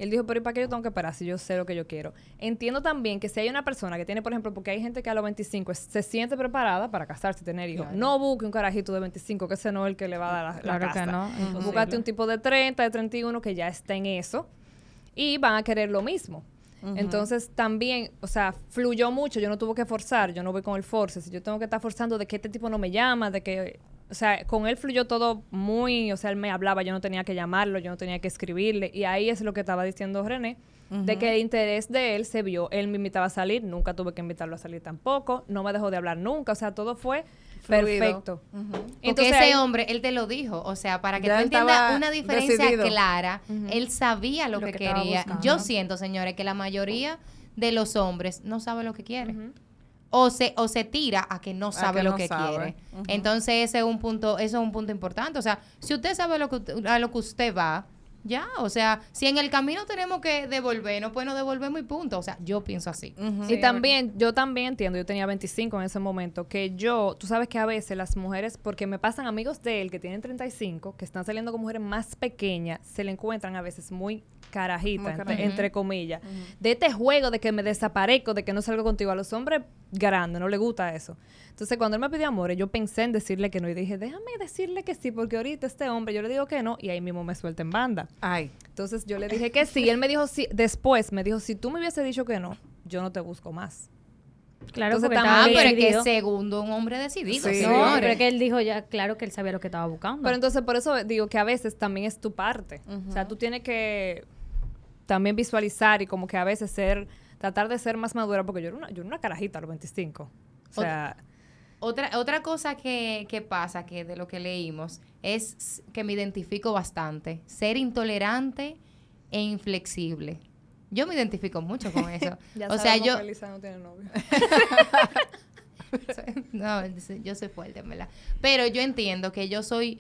Él dijo, pero ¿y para qué yo tengo que esperar si yo sé lo que yo quiero? Entiendo también que si hay una persona que tiene, por ejemplo, porque hay gente que a los 25 es- se siente preparada para casarse y tener hijos. No busque un carajito de 25, que ese no es el que le va a dar la, la Claro que casa. no, imposible. Búscate un tipo de 30, de 31 que ya está en eso y van a querer lo mismo. Entonces también, o sea, fluyó mucho, yo no tuve que forzar, yo no voy con el force, si yo tengo que estar forzando de que este tipo no me llama, de que, o sea, con él fluyó todo muy, o sea, él me hablaba, yo no tenía que llamarlo, yo no tenía que escribirle, y ahí es lo que estaba diciendo René, de que el interés de él se vio, él me invitaba a salir, nunca tuve que invitarlo a salir tampoco, no me dejó de hablar nunca, o sea, todo fue Fluido. perfecto. Porque Entonces, ese ahí- hombre, él te lo dijo. O sea, para que tú entiendas una diferencia decidido. clara, él sabía lo, Lo que, que quería. buscando. Yo siento, señores, que la mayoría de los hombres no sabe lo que quiere. O se, o se tira a que no sabe que lo no que sabe. quiere. Entonces, ese es un punto, eso es un punto importante. O sea, si usted sabe lo que, a lo que usted va, ya, o sea, si en el camino tenemos que devolvernos, pues nos devolvemos y punto. O sea, yo pienso así. Y también, yo también entiendo, yo tenía 25 en ese momento, que yo, tú sabes que a veces las mujeres, porque me pasan amigos de él que tienen 35, que están saliendo con mujeres más pequeñas, se le encuentran a veces muy carajitas, Muy entre, carajita. entre comillas, de este juego de que me desaparezco, de que no salgo contigo. A los hombres grandes no les gusta eso. Entonces, cuando él me pidió amores, yo pensé en decirle que no y dije, déjame decirle que sí, porque ahorita este hombre, yo le digo que no, y ahí mismo me suelta en banda. Ay, Entonces yo le dije que sí. Él me dijo sí. Después me dijo, si tú me hubiese dicho que no, yo no te busco más. Claro, Entonces, porque también- Ah, estaba pero es que segundo un hombre decidido, Sí. No, pero es que él dijo ya, claro que él sabía lo que estaba buscando. Pero entonces por eso digo que a veces también es tu parte. O sea, tú tienes que también visualizar y como que a veces ser, tratar de ser más madura, porque yo era una, yo era una carajita a los 25. O sea, Otra, otra cosa que, que pasa, que de lo que leímos, es que me identifico bastante. Ser intolerante e inflexible. Yo me identifico mucho con eso. ya o sea, yo... que no tiene novio. no, yo soy fuerte, en verdad. Pero yo entiendo que yo soy,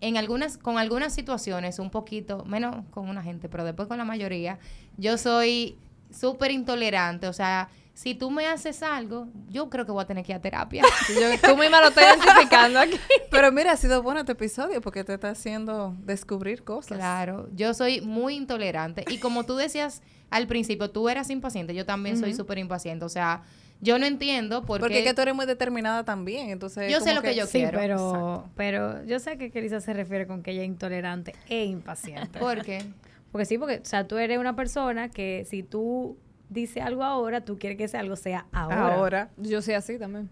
en algunas, con algunas situaciones, un poquito, menos con una gente, pero después con la mayoría, yo soy súper intolerante. O sea, si tú me haces algo, yo creo que voy a tener que ir a terapia. Yo- tú misma lo estás identificando aquí. pero mira, ha sido bueno este episodio porque te está haciendo descubrir cosas. Claro, yo soy muy intolerante. Y como tú decías al principio, tú eras impaciente, yo también soy súper impaciente. O sea, yo no entiendo por Porque qué... es que tú eres muy determinada también, entonces... Yo sé lo que yo sí, quiero. pero, pero yo sé que Elisa se refiere con que ella es intolerante e impaciente. ¿Por qué? Porque sí, porque, o sea, tú eres una persona que si tú dices algo ahora, tú quieres que ese algo sea ahora. Ahora. Yo soy así también.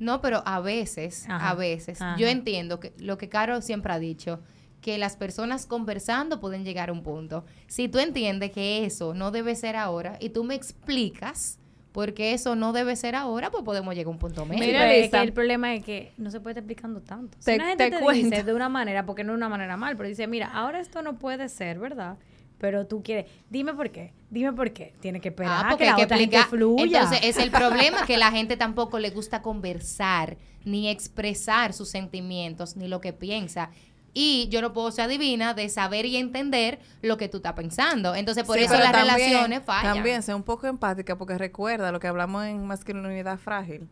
No, pero a veces, Ajá, a veces, ajá. yo entiendo que lo que Caro siempre ha dicho, que las personas conversando pueden llegar a un punto. Si tú entiendes que eso no debe ser ahora y tú me explicas por qué eso no debe ser ahora, pues podemos llegar a un punto medio. Mira, es que el problema es que no se puede estar explicando tanto. Si Te- una gente te te, cuento. dice de una manera, porque no es una manera mal, pero dice, mira, ahora esto no puede ser, ¿verdad? Pero tú quieres, dime por qué, dime por qué. Tienes que esperar Ah, a porque que la hay que otra gente fluya. Entonces, es el problema que la gente tampoco le gusta conversar, ni expresar sus sentimientos, ni lo que piensa. Y yo no puedo ser adivina de saber y entender lo que tú estás pensando. Entonces, por Sí, eso las también- relaciones fallan. También, sea un poco empática porque recuerda lo que hablamos en masculinidad frágil.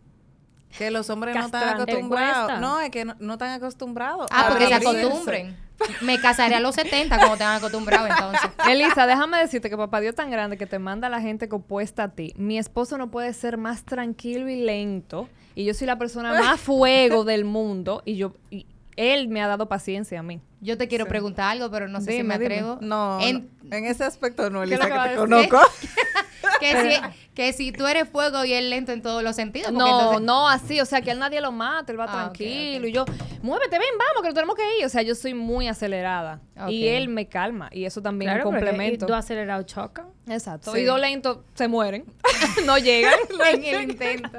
Que los hombres no están acostumbrados. No, es que no, no están acostumbrados. Ah, porque se acostumbren. Me casaré a los 70 como te han acostumbrado entonces. Elisa, déjame decirte que papá Dios tan grande que te manda a la gente compuesta a ti. Mi esposo no puede ser más tranquilo y lento. Y yo soy la persona más fuego del mundo. Y yo y él me ha dado paciencia a mí. Yo te quiero preguntar algo, pero no sé si me dime. atrevo. No, En- no, en ese aspecto no, ¿Qué es Elisa, lo que te conozco. que, si, que si tú eres fuego y él lento en todos los sentidos. No, entonces- no, así, o sea, que a él nadie lo mata, él va Ah, tranquilo. Y yo, muévete, ven, vamos, que nos tenemos que ir. O sea, yo soy muy acelerada. Y él me calma. Y eso también es claro, un porque complemento. y dos acelerados chocan. Exacto. Sí. Y dos lentos se mueren. no llegan. en el intento.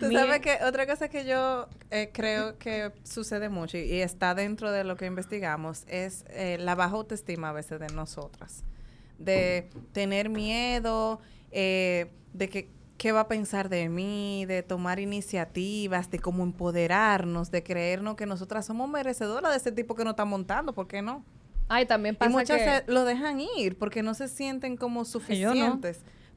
Tú sabes que otra cosa que yo eh, creo que sucede mucho y, y está dentro de lo que investigamos es eh, la baja autoestima a veces de nosotras. De tener miedo, eh, de que qué va a pensar de mí, de tomar iniciativas, de cómo empoderarnos, de creernos que nosotras somos merecedoras de ese tipo que nos está montando, ¿por qué no? Ay, también Y pasa muchas que... lo dejan ir porque no se sienten como yo no.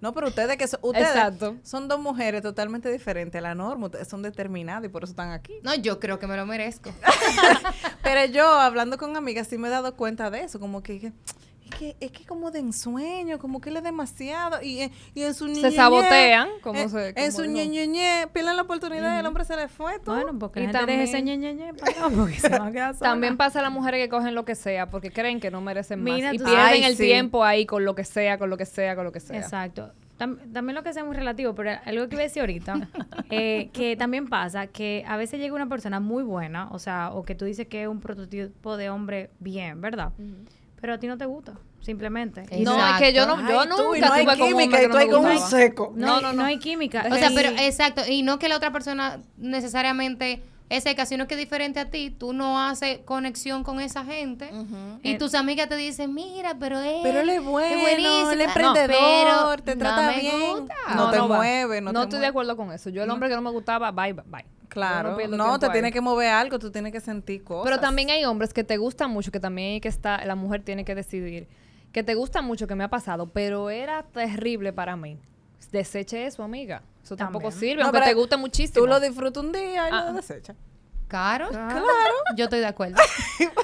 No, pero ustedes que son, ustedes Exacto. son dos mujeres totalmente diferentes a la norma, ustedes son determinadas y por eso están aquí. No, yo creo que me lo merezco. Pero yo, hablando con amigas, sí me he dado cuenta de eso, como que, que- es que es que como de ensueño, como que él es demasiado y, eh, y en su Se ñeñeñe, sabotean, como en, se- en su ñeñeñe, pierden la oportunidad y el hombre se le fue. Bueno, porque Y la gente deje ese también- ñe, ñe, ñe para allá, porque se va a quedar sola. También pasa a las mujeres que cogen lo que sea porque creen que no merecen más. Y pierden Ay, el sí. tiempo ahí con lo que sea, con lo que sea, con lo que sea. Exacto. Tam- también lo que sea muy relativo, pero algo que iba a decir ahorita, eh, que también pasa que a veces llega una persona muy buena, o sea, o que tú dices que es un prototipo de hombre bien, ¿verdad? Pero a ti no te gusta, simplemente. Y No, es que yo no, yo Ay, tú, nunca y no hay tuve con un química, y tú no ahí con un seco. no, no, hay- no, no no. hay química. O sea, pero exacto, y no que la otra persona necesariamente es seca, sino que es diferente a ti, tú no haces conexión con esa gente y tus amigas te dicen, mira, pero él, Pero él es bueno, buenísimo". él es No, emprendedor, pero te no trata bien. gusta. No, te mueve, no, No te estoy de mueve. acuerdo con eso. Yo el hombre que no me gustaba, bye, bye, Claro, no, te tiene que mover algo, tú tienes que sentir cosas. Pero también hay hombres que te gustan mucho, que también hay que estar, la mujer tiene que decidir. Que te gusta mucho, que me ha pasado, pero era terrible para mí. Deseche eso, amiga. Eso tampoco sirve, No, aunque te guste muchísimo. Tú lo disfrutas un día y Ah. lo desechas. Claro, claro, yo estoy de acuerdo.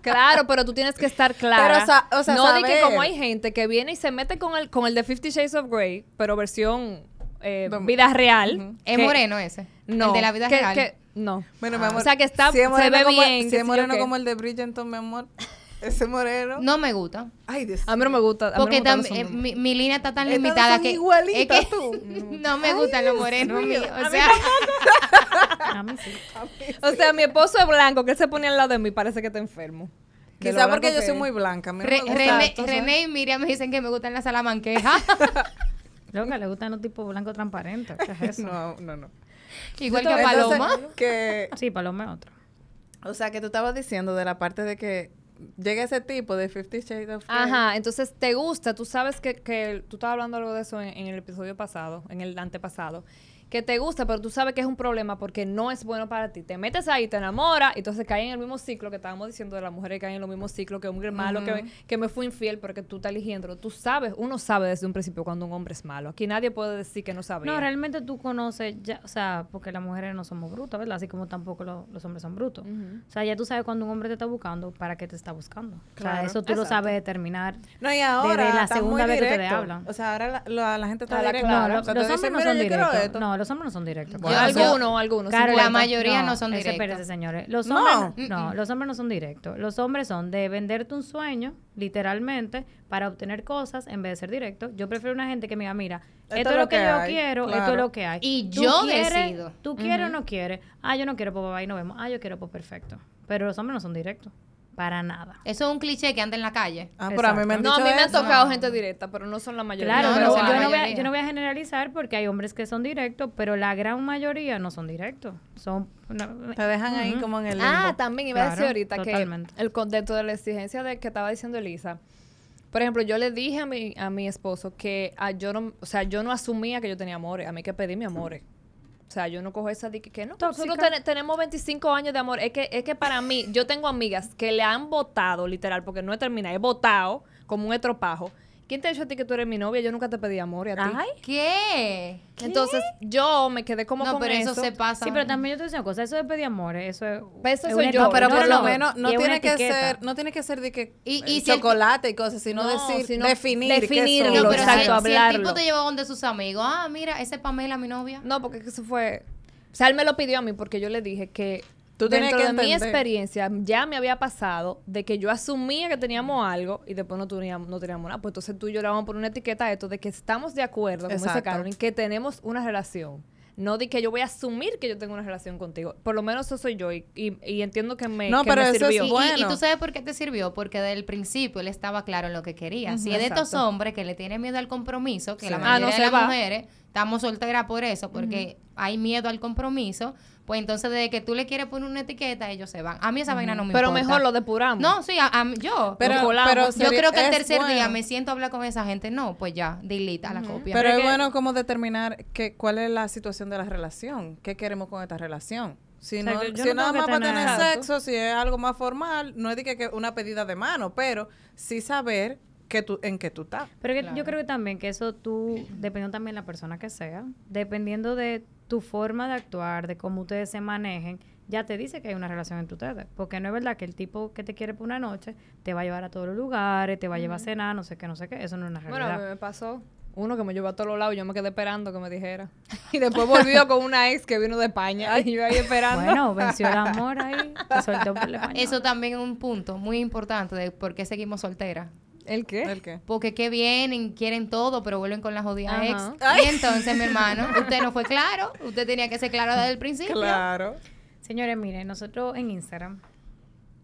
Claro, pero tú tienes que estar clara. Pero, o sea- o sea, no di que saber. como hay gente que viene y se mete con el, con el de Fifty Shades of Grey, pero versión eh, vida real. Es que- moreno ese, No. el de la vida que- real. que- no. Bueno, mi Ah. amor. O sea, que está, si es se ve como, bien. Si es moreno como el de Bridgerton, mi amor. Ese moreno. no me gusta. Ay, Dios. A mí no me gusta. no Porque me los eh, mi, mi línea está tan Estas limitada son que igualitas, es que tú. no me gustan los morenos míos. O sea, A mí sí. O sea, mi esposo es blanco, que él se pone al lado de mí, parece que está enfermo. Quizá porque yo soy muy blanca. a mí no Re- me gusta. René, Exacto, René y Miriam me dicen que me gustan las salamanquejas. Loca, le gustan los tipos blancos transparentes. ¿Qué es eso? No, no, no. Igual que Entonces, Paloma. que, Sí, Paloma es otro. o sea, que tú estabas diciendo de la parte de que llega ese tipo de Fifty Shades of Grey. Ajá, entonces te gusta, tú sabes que, que tú estabas hablando algo de eso en, en el episodio pasado, en el antepasado, que te gusta, pero tú sabes que es un problema porque no es bueno para ti. Te metes ahí, te enamoras, y entonces caes en el mismo ciclo que estábamos diciendo de las mujeres que caen en los mismos ciclos, que un hombre malo, que, que me fue infiel, pero que tú estás eligiéndolo. Tú sabes, uno sabe desde un principio cuando un hombre es malo. Aquí nadie puede decir que no sabía. No, realmente tú conoces, ya, o sea, porque las mujeres no somos brutas, ¿verdad? Así como tampoco lo- los hombres son brutos. O sea, ya tú sabes cuando un hombre te está buscando, para qué te está buscando. O sea, Claro. eso tú lo sabes determinar. No, y ahora Desde la está segunda muy vez que te directo. hablan. O sea, ahora la, la- la gente está directa. clara. No, O sea, los te hombres dicen, no "Mira, son directos. esto". No, los hombres no son directos. Bueno, algunos, algunos. La mayoría no son directos. espérese, señores. Los No. hombres, no, los hombres no son directos. Los hombres son de venderte un sueño, literalmente, para obtener cosas en vez de ser directo. Yo prefiero una gente que me diga, mira, esto, es lo que, yo hay, quiero, esto es lo que hay. Y ¿Tú yo quieres? decido. ¿Tú quieres o no quieres? Ah, yo no quiero, pues bye, nos vemos. Ah, yo quiero, pues perfecto. Pero los hombres no son directos. Para nada. Eso es un cliché que anda en la calle. Ah, pero a mí me han No, a mí me han eso. tocado gente directa, pero no son la mayoría. Claro, No, pero no son la yo, no voy a, mayoría. yo no voy a generalizar porque hay hombres que son directos, pero la gran mayoría no son directos. Son... no- Te dejan ahí como en el limbo. Ah, también iba a decir Claro, ahorita totalmente. que el con- dentro de la exigencia de que estaba diciendo Elisa, por ejemplo, yo le dije a mi, a mi esposo que ah, yo no, o sea, yo no asumía que yo tenía amores, a mí que pedí mi amores. O sea, yo no cojo esa de que, que no. Nosotros Tóxica. ten- tenemos 25 años de amor. Es que, es que para mí, yo tengo amigas que le han votado, literal, porque no he terminado, he votado como un estropajo. ¿Quién te ha dicho a ti que tú eres mi novia? Yo nunca te pedí amor y a ti. Ay. ¿Qué? Entonces, yo me quedé como no, con pero eso, eso. se pasa. Sí, pero también yo te digo una cosa, eso de pedir amores, eso es... Pero eso es soy yo. No, pero por No, lo no, menos no tiene que ser, no tiene que ser de que Y- eh, y si el- chocolate y cosas, sino No, decir, sino definir definirlo, son. Pero si- exacto, si, el hablarlo. tipo te llevó donde sus amigos, ah, mira, esa es Pamela, mi novia. No, porque eso fue... O sea, él me lo pidió a mí porque yo le dije que Tú tienes dentro que de mi experiencia ya me había pasado de que yo asumía que teníamos algo y después no teníamos, no teníamos nada. Pues entonces tú y yo le vamos a poner una etiqueta a esto de que estamos de acuerdo, como dice Exacto. Carolyn, que tenemos una relación. No de que yo voy a asumir que yo tengo una relación contigo. Por lo menos eso soy yo y, y- y entiendo que me, No, que pero me eso es sirvió. Y, y- Bueno. y tú sabes por qué te sirvió, porque desde el principio él estaba claro en lo que quería. Si es de estos hombres que le tienen miedo al compromiso, que la mayoría Ah, no de las va. mujeres estamos solteras por eso, porque hay miedo al compromiso, pues entonces desde que tú le quieres poner una etiqueta, ellos se van. A mí esa vaina no me Pero importa. mejor lo depuramos. No, sí, a, yo. Pero, pero yo creo que el tercer día me siento a hablar con esa gente. No, pues ya, delita la copia. Pero es que- bueno como determinar que, cuál es la situación de la relación, qué queremos con esta relación. Si, no, si no nada más para tener- sexo, si es algo más formal, no es de que, que una pedida de mano, pero sí saber que tú, en que tú estás. Pero que yo creo que también que eso tú, dependiendo también de la persona que sea, dependiendo de tu forma de actuar, de cómo ustedes se manejen, ya te dice que hay una relación entre ustedes. Porque no es verdad que el tipo que te quiere por una noche te va a llevar a todos los lugares, te va a llevar a cenar, no sé qué, no sé qué. Eso no es una Bueno, realidad. me pasó uno que me llevó a todos los lados y yo me quedé esperando que me dijera. Y después volvió con una ex que vino de España y yo ahí esperando. Bueno, venció el amor ahí, te soltó por la. Eso también es un punto muy importante de por qué seguimos solteras. ¿El qué? ¿El qué? Porque que vienen, quieren todo, pero vuelven con la jodida ex. Y entonces, mi hermano, usted no fue claro. Usted tenía que ser claro desde el principio. Claro. Señores, miren, nosotros en Instagram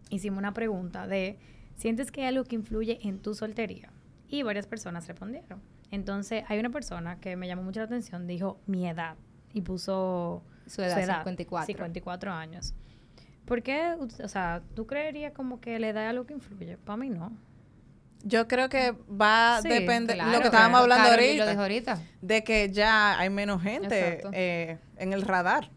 hicimos una pregunta de ¿sientes que hay algo que influye en tu soltería? Y varias personas respondieron. Entonces, hay una persona que me llamó mucho la atención, dijo mi edad y puso Su edad, 54. 54 años. ¿Por qué? O sea, ¿tú creerías como que la edad es algo que influye? Para mí no. Yo creo que va a Sí, depender, Claro, lo que estábamos claro. hablando ahorita, ahorita. de que ya hay menos gente eh, en el radar.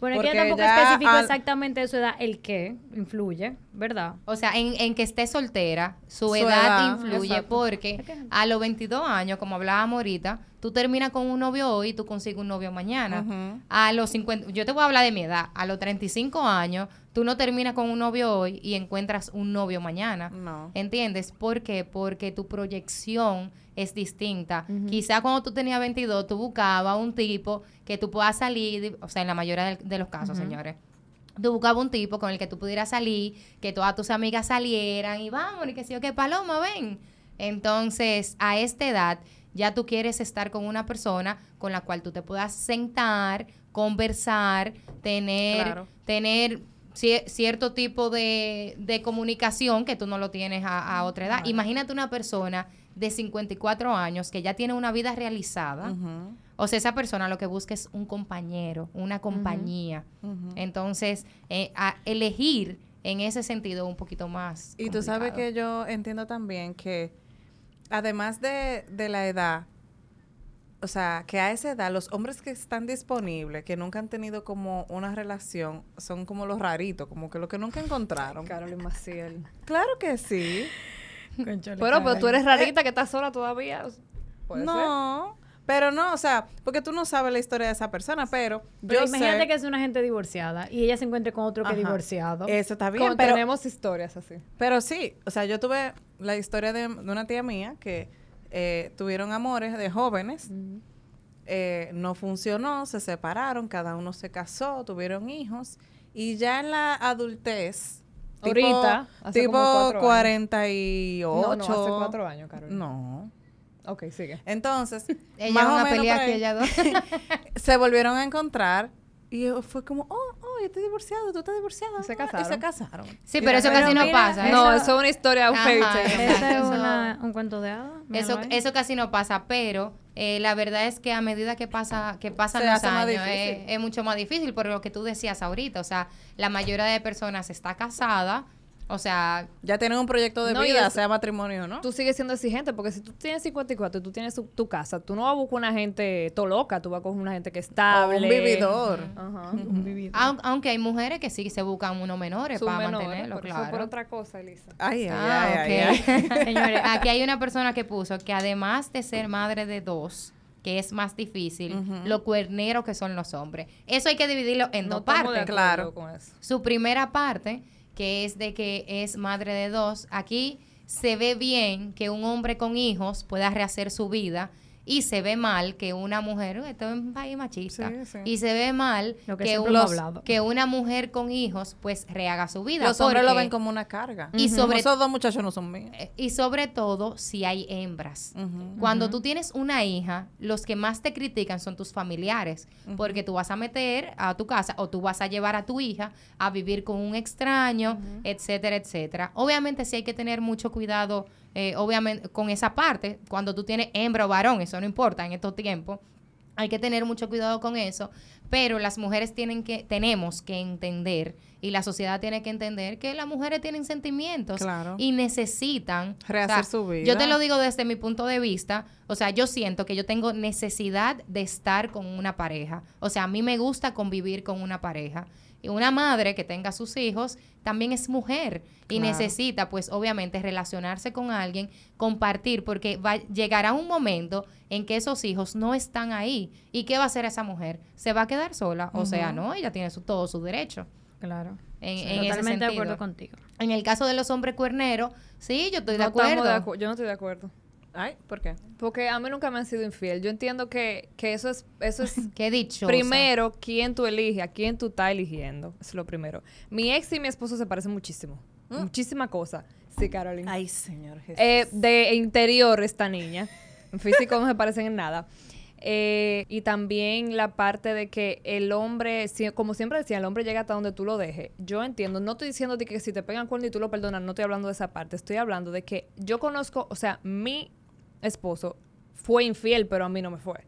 Bueno, que tampoco especificó al- exactamente de su edad el qué influye, ¿verdad? O sea, en, en que esté soltera, su, Su edad, edad, influye exacto. porque que- a los 22 años, como hablábamos ahorita, tú terminas con un novio hoy y tú consigues un novio mañana. A los 50, yo te voy a hablar de mi edad, a los 35 años, tú no terminas con un novio hoy y encuentras un novio mañana. No. ¿Entiendes? ¿Por qué? Porque tu proyección es distinta. Quizá cuando tú tenías 22, tú buscabas un tipo que tú puedas salir, o sea, en la mayoría de, de los casos, señores. Tú buscabas un tipo con el que tú pudieras salir, que todas tus amigas salieran y vamos, y que sí, o que Paloma, ven. Entonces, a esta edad, ya tú quieres estar con una persona con la cual tú te puedas sentar, conversar, tener, Claro. tener cie- cierto tipo de, de comunicación que tú no lo tienes a, a otra edad. Imagínate una persona de 54 años que ya tiene una vida realizada. O sea, esa persona lo que busca es un compañero, una compañía. Entonces, eh, a elegir en ese sentido un poquito más. Y tú sabes que yo entiendo también que además de, de la edad, o sea, que a esa edad los hombres que están disponibles, que nunca han tenido como una relación, son como los raritos, como que lo que nunca encontraron. Carolyn Maciel. Claro que sí. Pero, pero tú eres rarita que estás sola todavía. Puede ser. No, pero no, o sea, porque tú no sabes la historia de esa persona, pero, Pero yo imagínate sé, que es una gente divorciada y ella se encuentre con otro que Ajá. divorciado. eso está bien, pero, tenemos historias así. pero sí, o sea, yo tuve la historia de, de una tía mía que eh, tuvieron amores de jóvenes, eh, no funcionó, se separaron, cada uno se casó, tuvieron hijos, y ya en la adultez, tipo- Ahorita, hace tipo como cuatro años. 48. No, no, hace cuatro años, Carolyn. No. Ok, sigue. Entonces, Ella más van o menos aquí ahí, ellas dos. se volvieron a encontrar y yo- fue como, oh, yo estoy divorciado, tú estás divorciado. Y se casaron. Y se casaron. Sí, Y pero eso casi no pasa. ¿eh? No, Eso- es una historia, un fairy tale. Es eso- una- un cuento de hadas. Eso, eso casi no pasa, pero eh, la verdad es que a medida que pasa que pasan los años es, es mucho más difícil por lo que tú decías ahorita. O sea, la mayoría de personas está casada, o sea, Ya tienen un proyecto de No, vida, sea matrimonio, ¿no? Tú sigues siendo exigente porque si tú tienes 54 y tú tienes su- tu casa, tú no vas a buscar una gente to loca, tú vas a coger una gente que es O estable. un vividor. Ajá. aun- aunque hay mujeres que sí se buscan unos menores Sus para menores, mantenerlo, pero eso claro. por otra cosa, Elisa. Ay, ay, Ah, ay, ok. ay, ay. Señores, aquí hay una persona que puso que además de ser madre de dos, que es más difícil, lo cuernero que son los hombres. Eso hay que dividirlo en No dos partes. Claro. con eso. Su primera parte, que es de que es madre de dos, aquí se ve bien que un hombre con hijos pueda rehacer su vida y se ve mal que una mujer, esto es un país machista, Sí, sí. y se ve mal Lo que que, que una mujer con hijos pues rehaga su vida. Los hombres lo ven como una carga. Y sobre- esos dos muchachos no son míos. eh, y sobre todo si hay hembras. Cuando tú tienes una hija, los que más te critican son tus familiares, porque tú vas a meter a tu casa o tú vas a llevar a tu hija a vivir con un extraño, etcétera, etcétera. Obviamente sí hay que tener mucho cuidado, eh, obviamente con esa parte, cuando tú tienes hembra o varón, eso no importa en estos tiempos. Hay que tener mucho cuidado con eso, pero las mujeres tienen que, tenemos que entender y la sociedad tiene que entender que las mujeres tienen sentimientos Claro. y necesitan Rehacer su vida. Yo te lo digo desde mi punto de vista, o sea, yo siento que yo tengo necesidad de estar con una pareja, o sea, a mí me gusta convivir con una pareja. Y una madre que tenga sus hijos también es mujer y Claro. necesita, pues obviamente, relacionarse con alguien, compartir, porque va, llegará un momento en que esos hijos no están ahí. ¿Y qué va a hacer esa mujer? ¿Se va a quedar sola? O sea, no, ella tiene su, todo su derecho. Claro. En, Sí, en ese Totalmente de acuerdo contigo. En el caso de los hombres cuerneros, sí, yo estoy de No estamos acuerdo. acu- yo no estoy de acuerdo. Ay, ¿por qué? Porque a mí nunca me han sido infiel. Yo entiendo que, que eso es, eso es Qué dicho. primero quién tú eliges, a quién tú estás eligiendo. Es lo primero. Mi ex y mi esposo se parecen muchísimo. Muchísima cosa. Sí, Carolina. Ay, señor Jesús. Eh, de interior esta niña. En físico no se parecen en nada. Eh, y también la parte de que el hombre, si- como siempre decía, el hombre llega hasta donde tú lo dejes. Yo entiendo, no estoy diciendo de que si te pegan cuerno y tú lo perdonas, no estoy hablando de esa parte. Estoy hablando de que yo conozco, o sea, mi esposo fue infiel, pero a mí no me fue.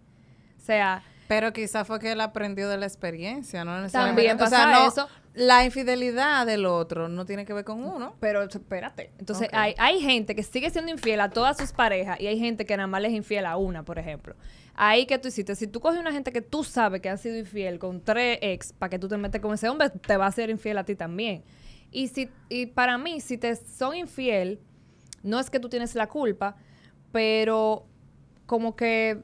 O sea, Pero quizá fue que él aprendió de la experiencia, ¿no? También Necesariamente. o sea, pasa no, eso. La infidelidad del otro no tiene que ver con uno. Pero espérate. Entonces, hay, hay gente que sigue siendo infiel a todas sus parejas y hay gente que nada más les es infiel a una, por ejemplo. Ahí que tú hiciste, si tú coges una gente que tú sabes que ha sido infiel con tres ex para que tú te metes con ese hombre, te va a ser infiel a ti también. Y, si, y para mí, si te son infiel, no es que tú tienes la culpa, pero como que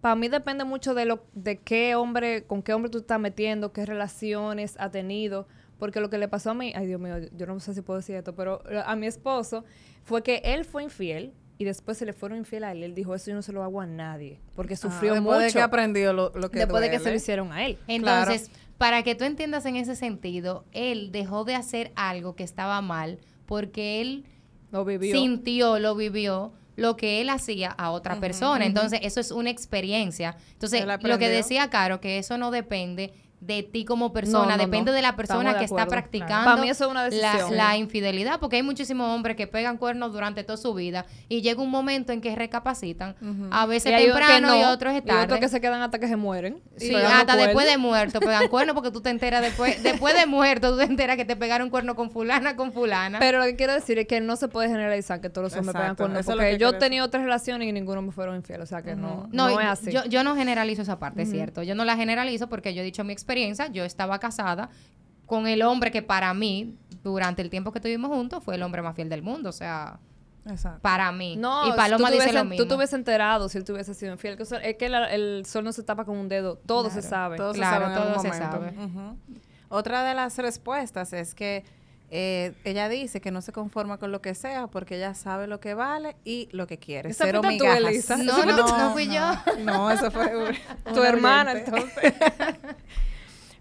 para mí depende mucho de lo de qué hombre, con qué hombre tú estás metiendo, qué relaciones ha tenido, porque lo que le pasó a mí, ay Dios mío, yo no sé si puedo decir esto, pero a mi esposo fue que él fue infiel y después se le fueron infiel a él. Él dijo, eso yo no se lo hago a nadie, porque sufrió Ah, después de mucho que aprendió lo, lo que después de que se lo hicieron a él. Entonces, para que tú entiendas en ese sentido, él dejó de hacer algo que estaba mal porque él Lo vivió. sintió, lo vivió, lo que él hacía a otra persona. Entonces, eso es una experiencia. Entonces, lo que decía Caro, que eso no depende de ti como persona, No, no, depende no. de la persona de que está practicando Para mí eso es una la, decisión. la infidelidad, porque hay muchísimos hombres que pegan cuernos durante toda su vida y llega un momento en que recapacitan, a veces Y temprano y otros es Y otros tarde. que se quedan hasta que se mueren. Sí, hasta cuernos. después de muerto pegan cuernos porque tú te enteras después, después de muerto, tú te enteras que te pegaron cuerno con fulana, con fulana. Pero lo que quiero decir es que no se puede generalizar que todos los hombres pegan cuernos. Porque que yo he tenido otras relaciones y ninguno me fueron infiel. O sea que no, no, no, es así. Yo, yo no generalizo esa parte, es cierto. Yo no la generalizo porque yo he dicho mi experiencia. Yo estaba casada con el hombre que para mí, durante el tiempo que estuvimos juntos, fue el hombre más fiel del mundo. O sea, Exacto. para mí. no, y Paloma tú dice lo mismo. Tú te hubieses enterado si él te hubiese sido infiel. que es que la- el sol no se tapa con un dedo. Todo se sabe. Todo Claro, se sabe en algún todo se sabe. Otra de las respuestas es que eh, ella dice que no se conforma con lo que sea porque ella sabe lo que vale y lo que quiere. Esa Cero tú. Elisa. No, no, no fui yo. No, eso fue tu hermana, entonces.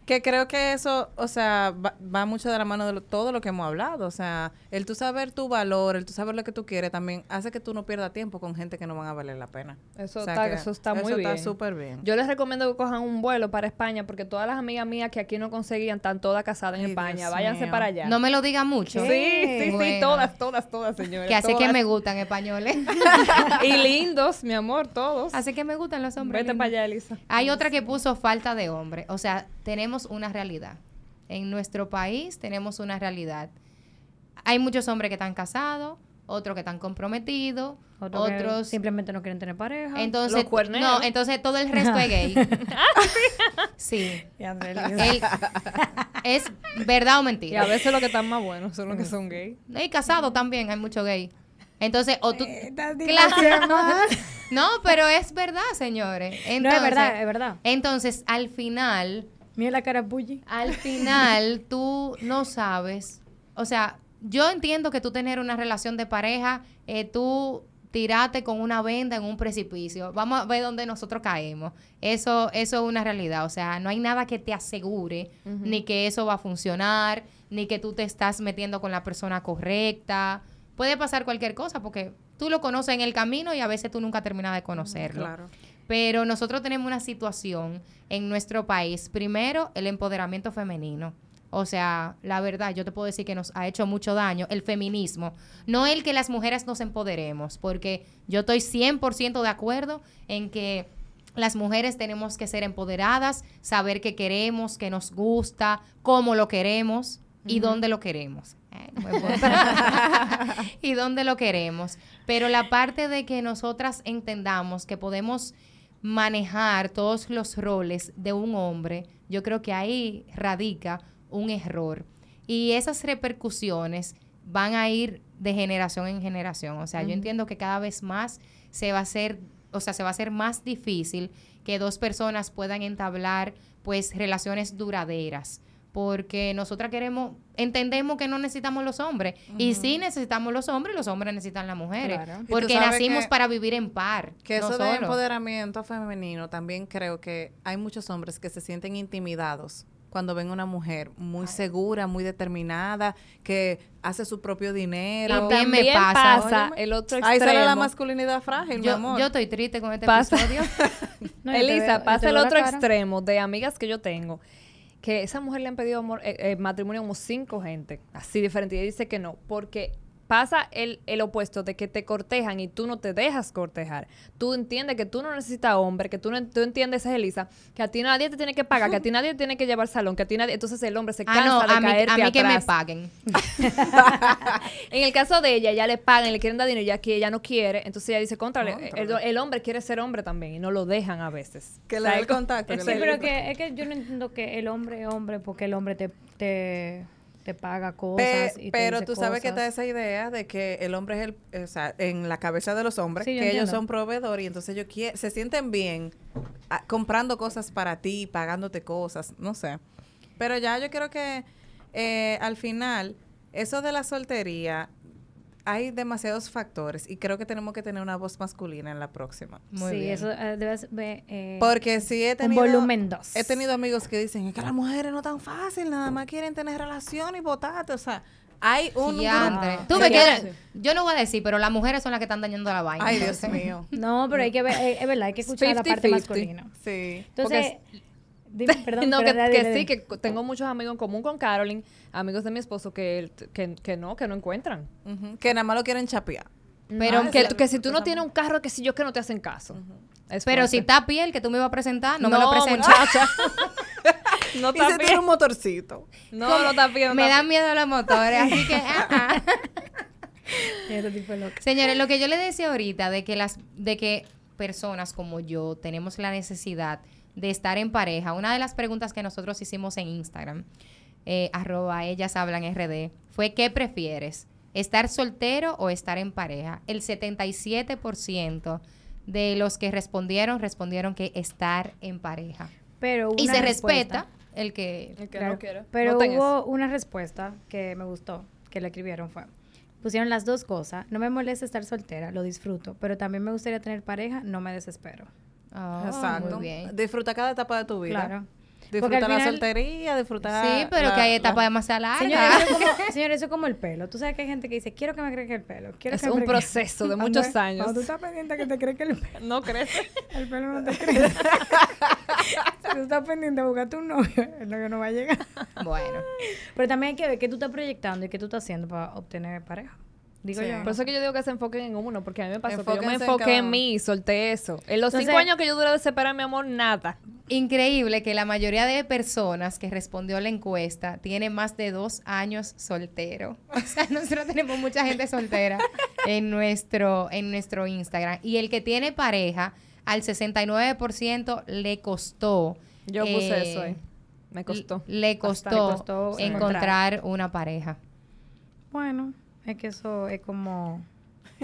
Que creo que eso, o sea, va, va mucho de la mano de lo- todo lo que hemos hablado. O sea, el tú saber tu valor, el tú saber lo que tú quieres, también hace que tú no pierdas tiempo con gente que no van a valer la pena. Eso O sea, está, que eso está muy Eso bien. está súper bien. Yo les recomiendo que cojan un vuelo para España porque todas las amigas mías que aquí no conseguían están todas casadas en Ay, España. Dios Váyanse mío. para allá. No me lo diga mucho. Sí, sí, sí, Bueno. todas, todas, todas, señores. Que así que me gustan españoles. y lindos, mi amor, todos. así que me gustan los hombres. Vete lindos. para allá, Elisa. Hay otra que puso falta de hombre. O sea, tenemos una realidad. En nuestro país tenemos una realidad. Hay muchos hombres que están casados, otros que están comprometidos, Otros simplemente no quieren tener pareja. Entonces, Los no, entonces todo el resto es gay. sí. Ya, El- es verdad o Y mentira. a veces los que están más buenos son los que son gay. Y casados también, hay mucho gay. Entonces, o tú... Eh, Claro. No, pero es verdad, señores. no, es verdad, es verdad. Entonces, al final, Mira la cara bully. al final tú no sabes, o sea, yo entiendo que tú tener una relación de pareja, eh, tú tirate con una venda en un precipicio, vamos a ver dónde nosotros caemos. Eso, eso es una realidad, o sea, no hay nada que te asegure ni que eso va a funcionar, ni que tú te estás metiendo con la persona correcta. Puede pasar cualquier cosa porque tú lo conoces en el camino y a veces tú nunca terminas de conocerlo. Claro. Pero nosotros tenemos una situación en nuestro país. Primero, el empoderamiento femenino. O sea, la verdad, yo te puedo decir que nos ha hecho mucho daño el feminismo. No el que las mujeres nos empoderemos, porque yo estoy 100% de acuerdo en que las mujeres tenemos que ser empoderadas, saber qué queremos, qué nos gusta, cómo lo queremos y dónde lo queremos. Eh, y dónde lo queremos. Pero la parte de que nosotras entendamos que podemos manejar todos los roles de un hombre, yo creo que ahí radica un error. Y esas repercusiones van a ir de generación en generación. O sea, yo entiendo que cada vez más se va a hacer, o sea, se va a hacer más difícil que dos personas puedan entablar pues relaciones duraderas porque nosotras queremos, entendemos que no necesitamos los hombres. Y sí necesitamos los hombres, los hombres necesitan las mujeres. Claro. Y Porque nacimos que- para vivir en par. Que no eso de empoderamiento femenino, también creo que hay muchos hombres que se sienten intimidados cuando ven una mujer muy segura, muy determinada, que hace su propio dinero. También me pasa, el otro Ahí extremo. sale la masculinidad frágil, mi amor. yo estoy triste con este Pasa. episodio. No, Elisa, veo- pasa el otro extremo de amigas que yo tengo, que esa mujer le han pedido amor- eh, eh, matrimonio como cinco gente, así diferente, y ella dice que no, porque pasa el, el opuesto de que te cortejan y tú no te dejas cortejar. Tú entiendes que tú no necesitas hombre, que tú, no, tú entiendes, Elisa, que a ti nadie te tiene que pagar, que a ti nadie te tiene que llevar al salón, que a ti nadie... Entonces el hombre se ah, cansa no, de a mí, caerte a mí que me atrás. paguen. En el caso de ella, ya le pagan, le quieren dar dinero, ya que ella no quiere, entonces ella dice, contra, el, Cóntrale. el hombre quiere ser hombre también y no lo dejan a veces. Que O le sea, dé el contacto. Sí, pero el que, es que yo no entiendo que el hombre es hombre porque el hombre te, te, te paga Pe- cosas. y te pero dice tú sabes que está esa idea de que el hombre es el, o sea, en la cabeza de los hombres, Sí, que ellos son proveedores y entonces ellos quie- se sienten bien ah, comprando cosas para ti, pagándote cosas, no sé. Pero ya yo creo que eh, al final, eso de la soltería, hay demasiados factores y creo que tenemos que tener una voz masculina en la próxima. Muy sí, bien. eso eh, debe ser eh, Porque si he un tenido... volumen 2. He tenido amigos que dicen "Es que las mujeres no tan fácil, nada más quieren tener relación y votarte. O sea, hay un Diantre. grupo- Tú me Sí. quieres, yo no voy a decir, pero las mujeres son las que están dañando la vaina. Ay, Dios mío. No, pero hay que ver, eh, es verdad, hay que escuchar la parte 50-50. masculina. Sí. Entonces, dime, perdón, no, que, dale, que dale. sí, que tengo muchos amigos en común con Carolyn, amigos de mi esposo que, él- que, que no, que no encuentran. Que nada más lo quieren chapear. Pero Ah, que, que si tú no tienes un carro, que si yo que no te hacen caso. Es Pero si está piel que tú me ibas a presentar, no, me lo presentas. muchacha. no Y se está tiene bien. un motorcito. No, no está bien. no Me dan miedo los motores, así que... ah, ah. Señores, lo que yo le decía ahorita de que las de que personas como yo tenemos la necesidad de estar en pareja, una de las preguntas que nosotros hicimos en Instagram, eh, arroba ellas hablan RD, fue ¿qué prefieres? ¿Estar soltero o estar en pareja? El 77% de los que respondieron respondieron que estar en pareja. Pero Y se respuesta- respeta el que... El que Claro, no quiera. Pero hubo eso. una respuesta que me gustó, que le escribieron fue, pusieron las dos cosas, no me molesta estar soltera, lo disfruto, pero también me gustaría tener pareja, no me desespero. Oh, Exacto. Muy bien. Disfruta cada etapa de tu vida. Claro. Disfruta Porque al la final- soltería, disfruta. Sí, pero la- que hay la- etapas demasiado largas. Señores, eso, es como, señores, eso es como el pelo. Tú sabes que hay gente que dice, quiero que me crezca el pelo. Quiero Es que un crezca". proceso de muchos años. Cuando tú estás pendiente que te crezca el pelo, No crece. el pelo no te crece. si tú estás pendiente de buscarte un novio, el novio no va a llegar. Bueno. Pero también hay que ver qué tú estás proyectando y qué tú estás haciendo para obtener pareja. Digo Sí. yo. Por eso que yo digo que se enfoquen en uno, porque a mí me pasó que yo me en enfoqué en uno. mí y solté eso. En los Entonces- cinco años que yo duré de separar mi amor, nada. Increíble que la mayoría de personas que respondió a la encuesta tiene más de dos años soltero. O sea, nosotros tenemos mucha gente soltera en nuestro, en nuestro Instagram. Y el que tiene pareja, al 69% le costó. Yo puse eh, eso ahí. Me costó. Le costó encontrar una pareja. Bueno, es que eso es como,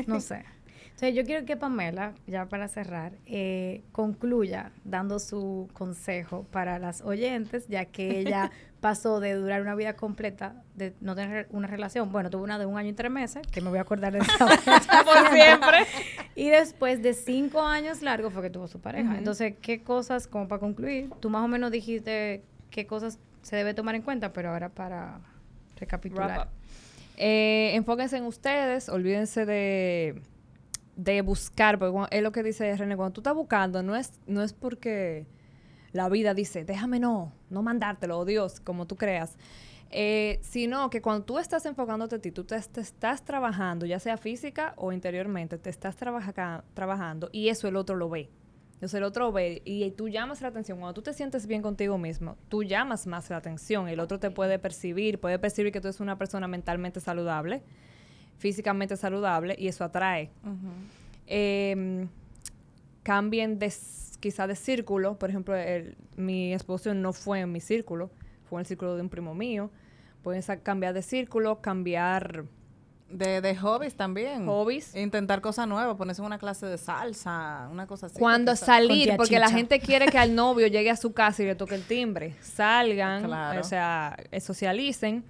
no sé. O sea, yo quiero que Pamela, ya para cerrar, eh, concluya dando su consejo para las oyentes, ya que ella pasó de durar una vida completa, de no tener una relación. Bueno, tuvo una de un año y tres meses, que me voy a acordar de esa Por siempre. Y después de cinco años largos fue que tuvo su pareja. Entonces, ¿qué cosas, como para concluir? Tú más o menos dijiste qué cosas se debe tomar en cuenta, pero ahora para recapitular. Eh, enfóquense en ustedes, olvídense de, de buscar, porque es lo que dice René, cuando tú estás buscando, no es, no es porque la vida dice, déjame no, no mandártelo, oh Dios, como tú creas, eh, sino que cuando tú estás enfocándote a ti, tú te, estás trabajando, ya sea física o interiormente, te estás trabaja- trabajando y eso el otro lo ve. Entonces el otro ve y tú llamas la atención. Cuando tú te sientes bien contigo mismo, tú llamas más la atención. El otro te puede percibir, puede percibir que tú eres una persona mentalmente saludable, físicamente saludable y eso atrae. Eh, cambien de quizá de círculo. Por ejemplo, el- mi esposo no fue en mi círculo, fue en el círculo de un primo mío. Pueden cambiar de círculo, cambiar De, de hobbies también. hobbies. Intentar cosas nuevas, ponerse en una clase de salsa, una cosa así. Cuando salir, porque la gente quiere que al novio llegue a su casa y le toque el timbre. Salgan, Claro. o sea, eh, socialicen.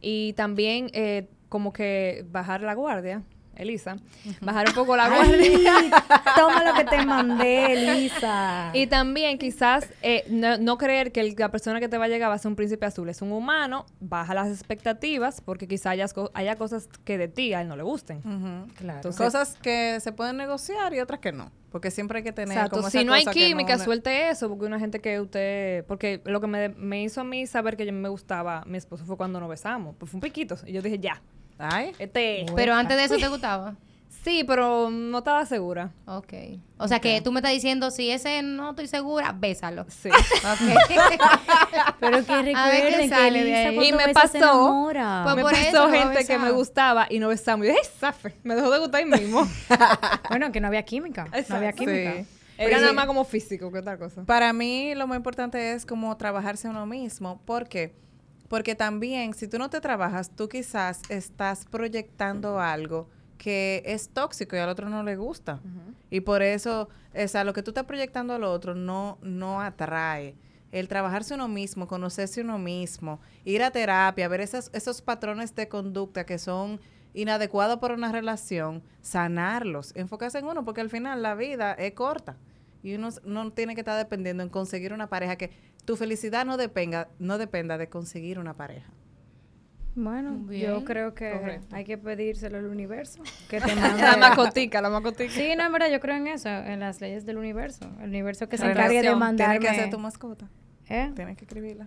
Y también eh, como que bajar la guardia, Elisa. Bajar un poco la guardia. Toma lo que te mandé, Elisa. Y también quizás eh, no, no creer que el- la persona que te va a llegar va a ser un príncipe azul, es un humano, baja las expectativas porque quizás haya, co- haya cosas que de ti a él no le gusten. Claro. Entonces- Cosas que se pueden negociar y otras que no. Porque siempre hay que tener Exacto, como si no hay cosa química, no- suelte eso, porque una gente que usted, porque lo que me, me hizo a mí saber que yo me gustaba mi esposo fue cuando nos besamos, pues fue un piquito, y yo dije, ya, Ay, este, Pero antes de eso te gustaba. sí, pero no estaba segura, Ok. O sea que tú me estás diciendo, si ese no estoy segura, bésalo. sí. Ok. Pero que A ver qué recuerden que sale de ahí. Y me pasó. Pues me por pasó eso gente que me gustaba y no besamos, y yo, ¡ay, zafe! Me dejó de gustar ahí mismo. bueno, que no había química. No había química. Sí. Era Sí. nada más como físico que otra cosa. Para mí lo más importante es como trabajarse uno mismo. ¿Por qué? Porque también si tú no te trabajas, tú quizás estás proyectando algo que es tóxico y al otro no le gusta. Y por eso, o sea, lo que tú estás proyectando al otro no, no atrae. El trabajarse uno mismo, conocerse uno mismo, ir a terapia, ver esos, esos patrones de conducta que son inadecuados para una relación, sanarlos, enfocarse en uno, porque al final la vida es corta. Y uno no tiene que estar dependiendo en conseguir una pareja que tu felicidad no dependa, no dependa de conseguir una pareja. Bueno, yo creo que Correcto. hay que pedírselo al universo. Que te mande. La macotica, la macotica. Sí, no, en verdad, yo creo en eso, en las leyes del universo. El universo que se encargue de mandarme... Tienes que hacer tu mascota. ¿Eh? Tienes que escribirla.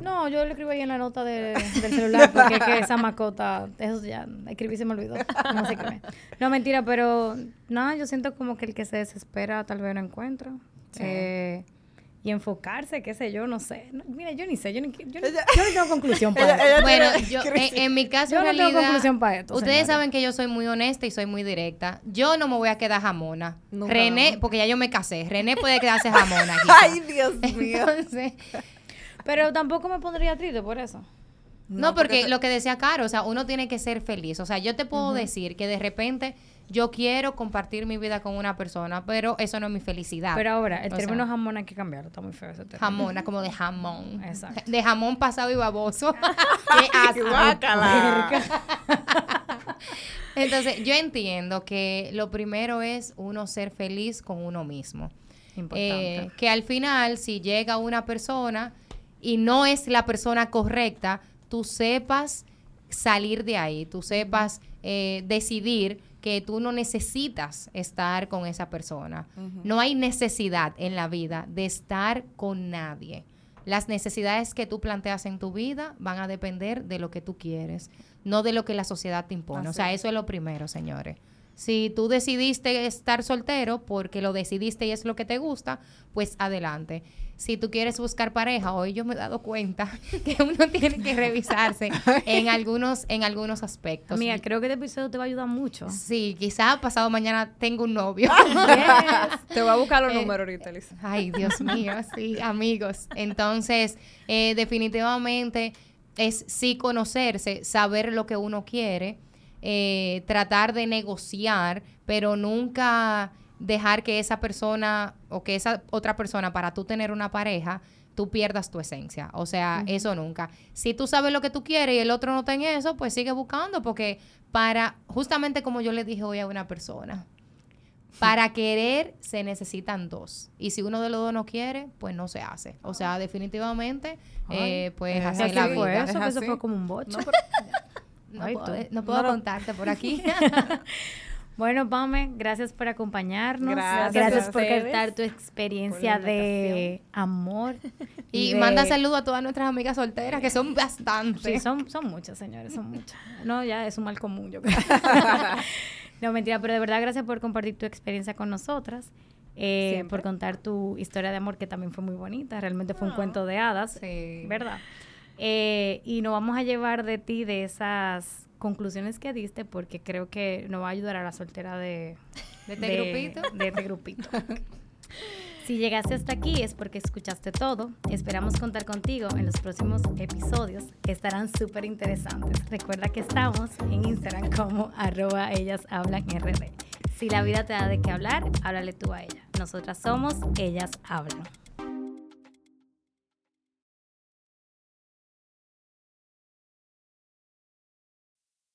No, yo le escribo ahí en la nota de- del celular porque es que esa mascota, eso ya, escribí se me olvidó. No sé qué me- No, mentira, pero no, yo siento como que el que se desespera tal vez no encuentra. Eh, y enfocarse, qué sé yo, no sé. No, mira, yo ni sé, yo ni, yo ni- yo ni tengo conclusión para esto. Bueno, yo, en, en mi caso, Yo en no tengo realidad, conclusión para esto, Ustedes saben que yo soy muy honesta y soy muy directa. Yo no me voy a quedar jamona. Nunca René, porque ya yo me casé. René puede quedarse jamona. aquí. Ay, Dios mío. Entonces, Pero tampoco me pondría triste por eso. no, porque lo que decía Caro, o sea, uno tiene que ser feliz. O sea, yo te puedo decir que de repente yo quiero compartir mi vida con una persona, pero eso no es mi felicidad. Pero ahora, el O término sea, jamón hay que cambiarlo, está muy feo ese término. jamona, como de jamón. Exacto. De jamón pasado y baboso. Qué asco. Entonces, yo entiendo que lo primero es uno ser feliz con uno mismo. Importante. Eh, que al final, si llega una persona y no es la persona correcta, tú sepas salir de ahí, tú sepas eh, decidir que tú no necesitas estar con esa persona. No hay necesidad en la vida de estar con nadie. Las necesidades que tú planteas en tu vida van a depender de lo que tú quieres, no de lo que la sociedad te impone. o sea, eso es lo primero, señores. Si tú decidiste estar soltero porque lo decidiste y es lo que te gusta, pues adelante. Si tú quieres buscar pareja, hoy yo me he dado cuenta que uno tiene que revisarse en algunos, en algunos aspectos. Amiga, creo que este episodio te va a ayudar mucho. Sí, quizá pasado mañana tengo un novio. Te voy a buscar los Eh, números ahorita, Elisa. Ay, Dios mío, sí, amigos. Entonces, eh, definitivamente es sí conocerse, saber lo que uno quiere, eh, tratar de negociar, pero nunca dejar que esa persona o que esa otra persona, para tú tener una pareja, tú pierdas tu esencia. O sea, eso nunca. Si tú sabes lo que tú quieres y el otro no está en eso, pues sigue buscando, porque para, justamente como yo le dije hoy a una persona, para querer se necesitan dos. Y si uno de los dos no quiere, pues no se hace. O sea, definitivamente, eh, pues es así la ¿Qué fue vida. eso? Es eso fue como un boche. No, pero- No Ay, puedo, no puedo No lo- contarte por aquí. Bueno, Pame, gracias por acompañarnos. Gracias Gracias por contar tu experiencia de amor. y de- manda saludos a todas nuestras amigas solteras, que son bastantes. Sí, son, son muchas, señores, son muchas. No, ya es un mal común, yo creo. no, mentira, pero de verdad gracias por compartir tu experiencia con nosotras. eh, por contar tu historia de amor que también fue muy bonita. Realmente fue un cuento de hadas, Sí. ¿verdad? Eh, y nos vamos a llevar de ti de esas conclusiones que diste porque creo que nos va a ayudar a la soltera de, ¿De este grupito? De este grupito. Si llegaste hasta aquí es porque escuchaste todo. Esperamos contar contigo en los próximos episodios que estarán súper interesantes. Recuerda que estamos en Instagram como arroba ellas hablan rd. Si la vida te da de qué hablar, háblale tú a ella. Nosotras somos Ellas Hablan.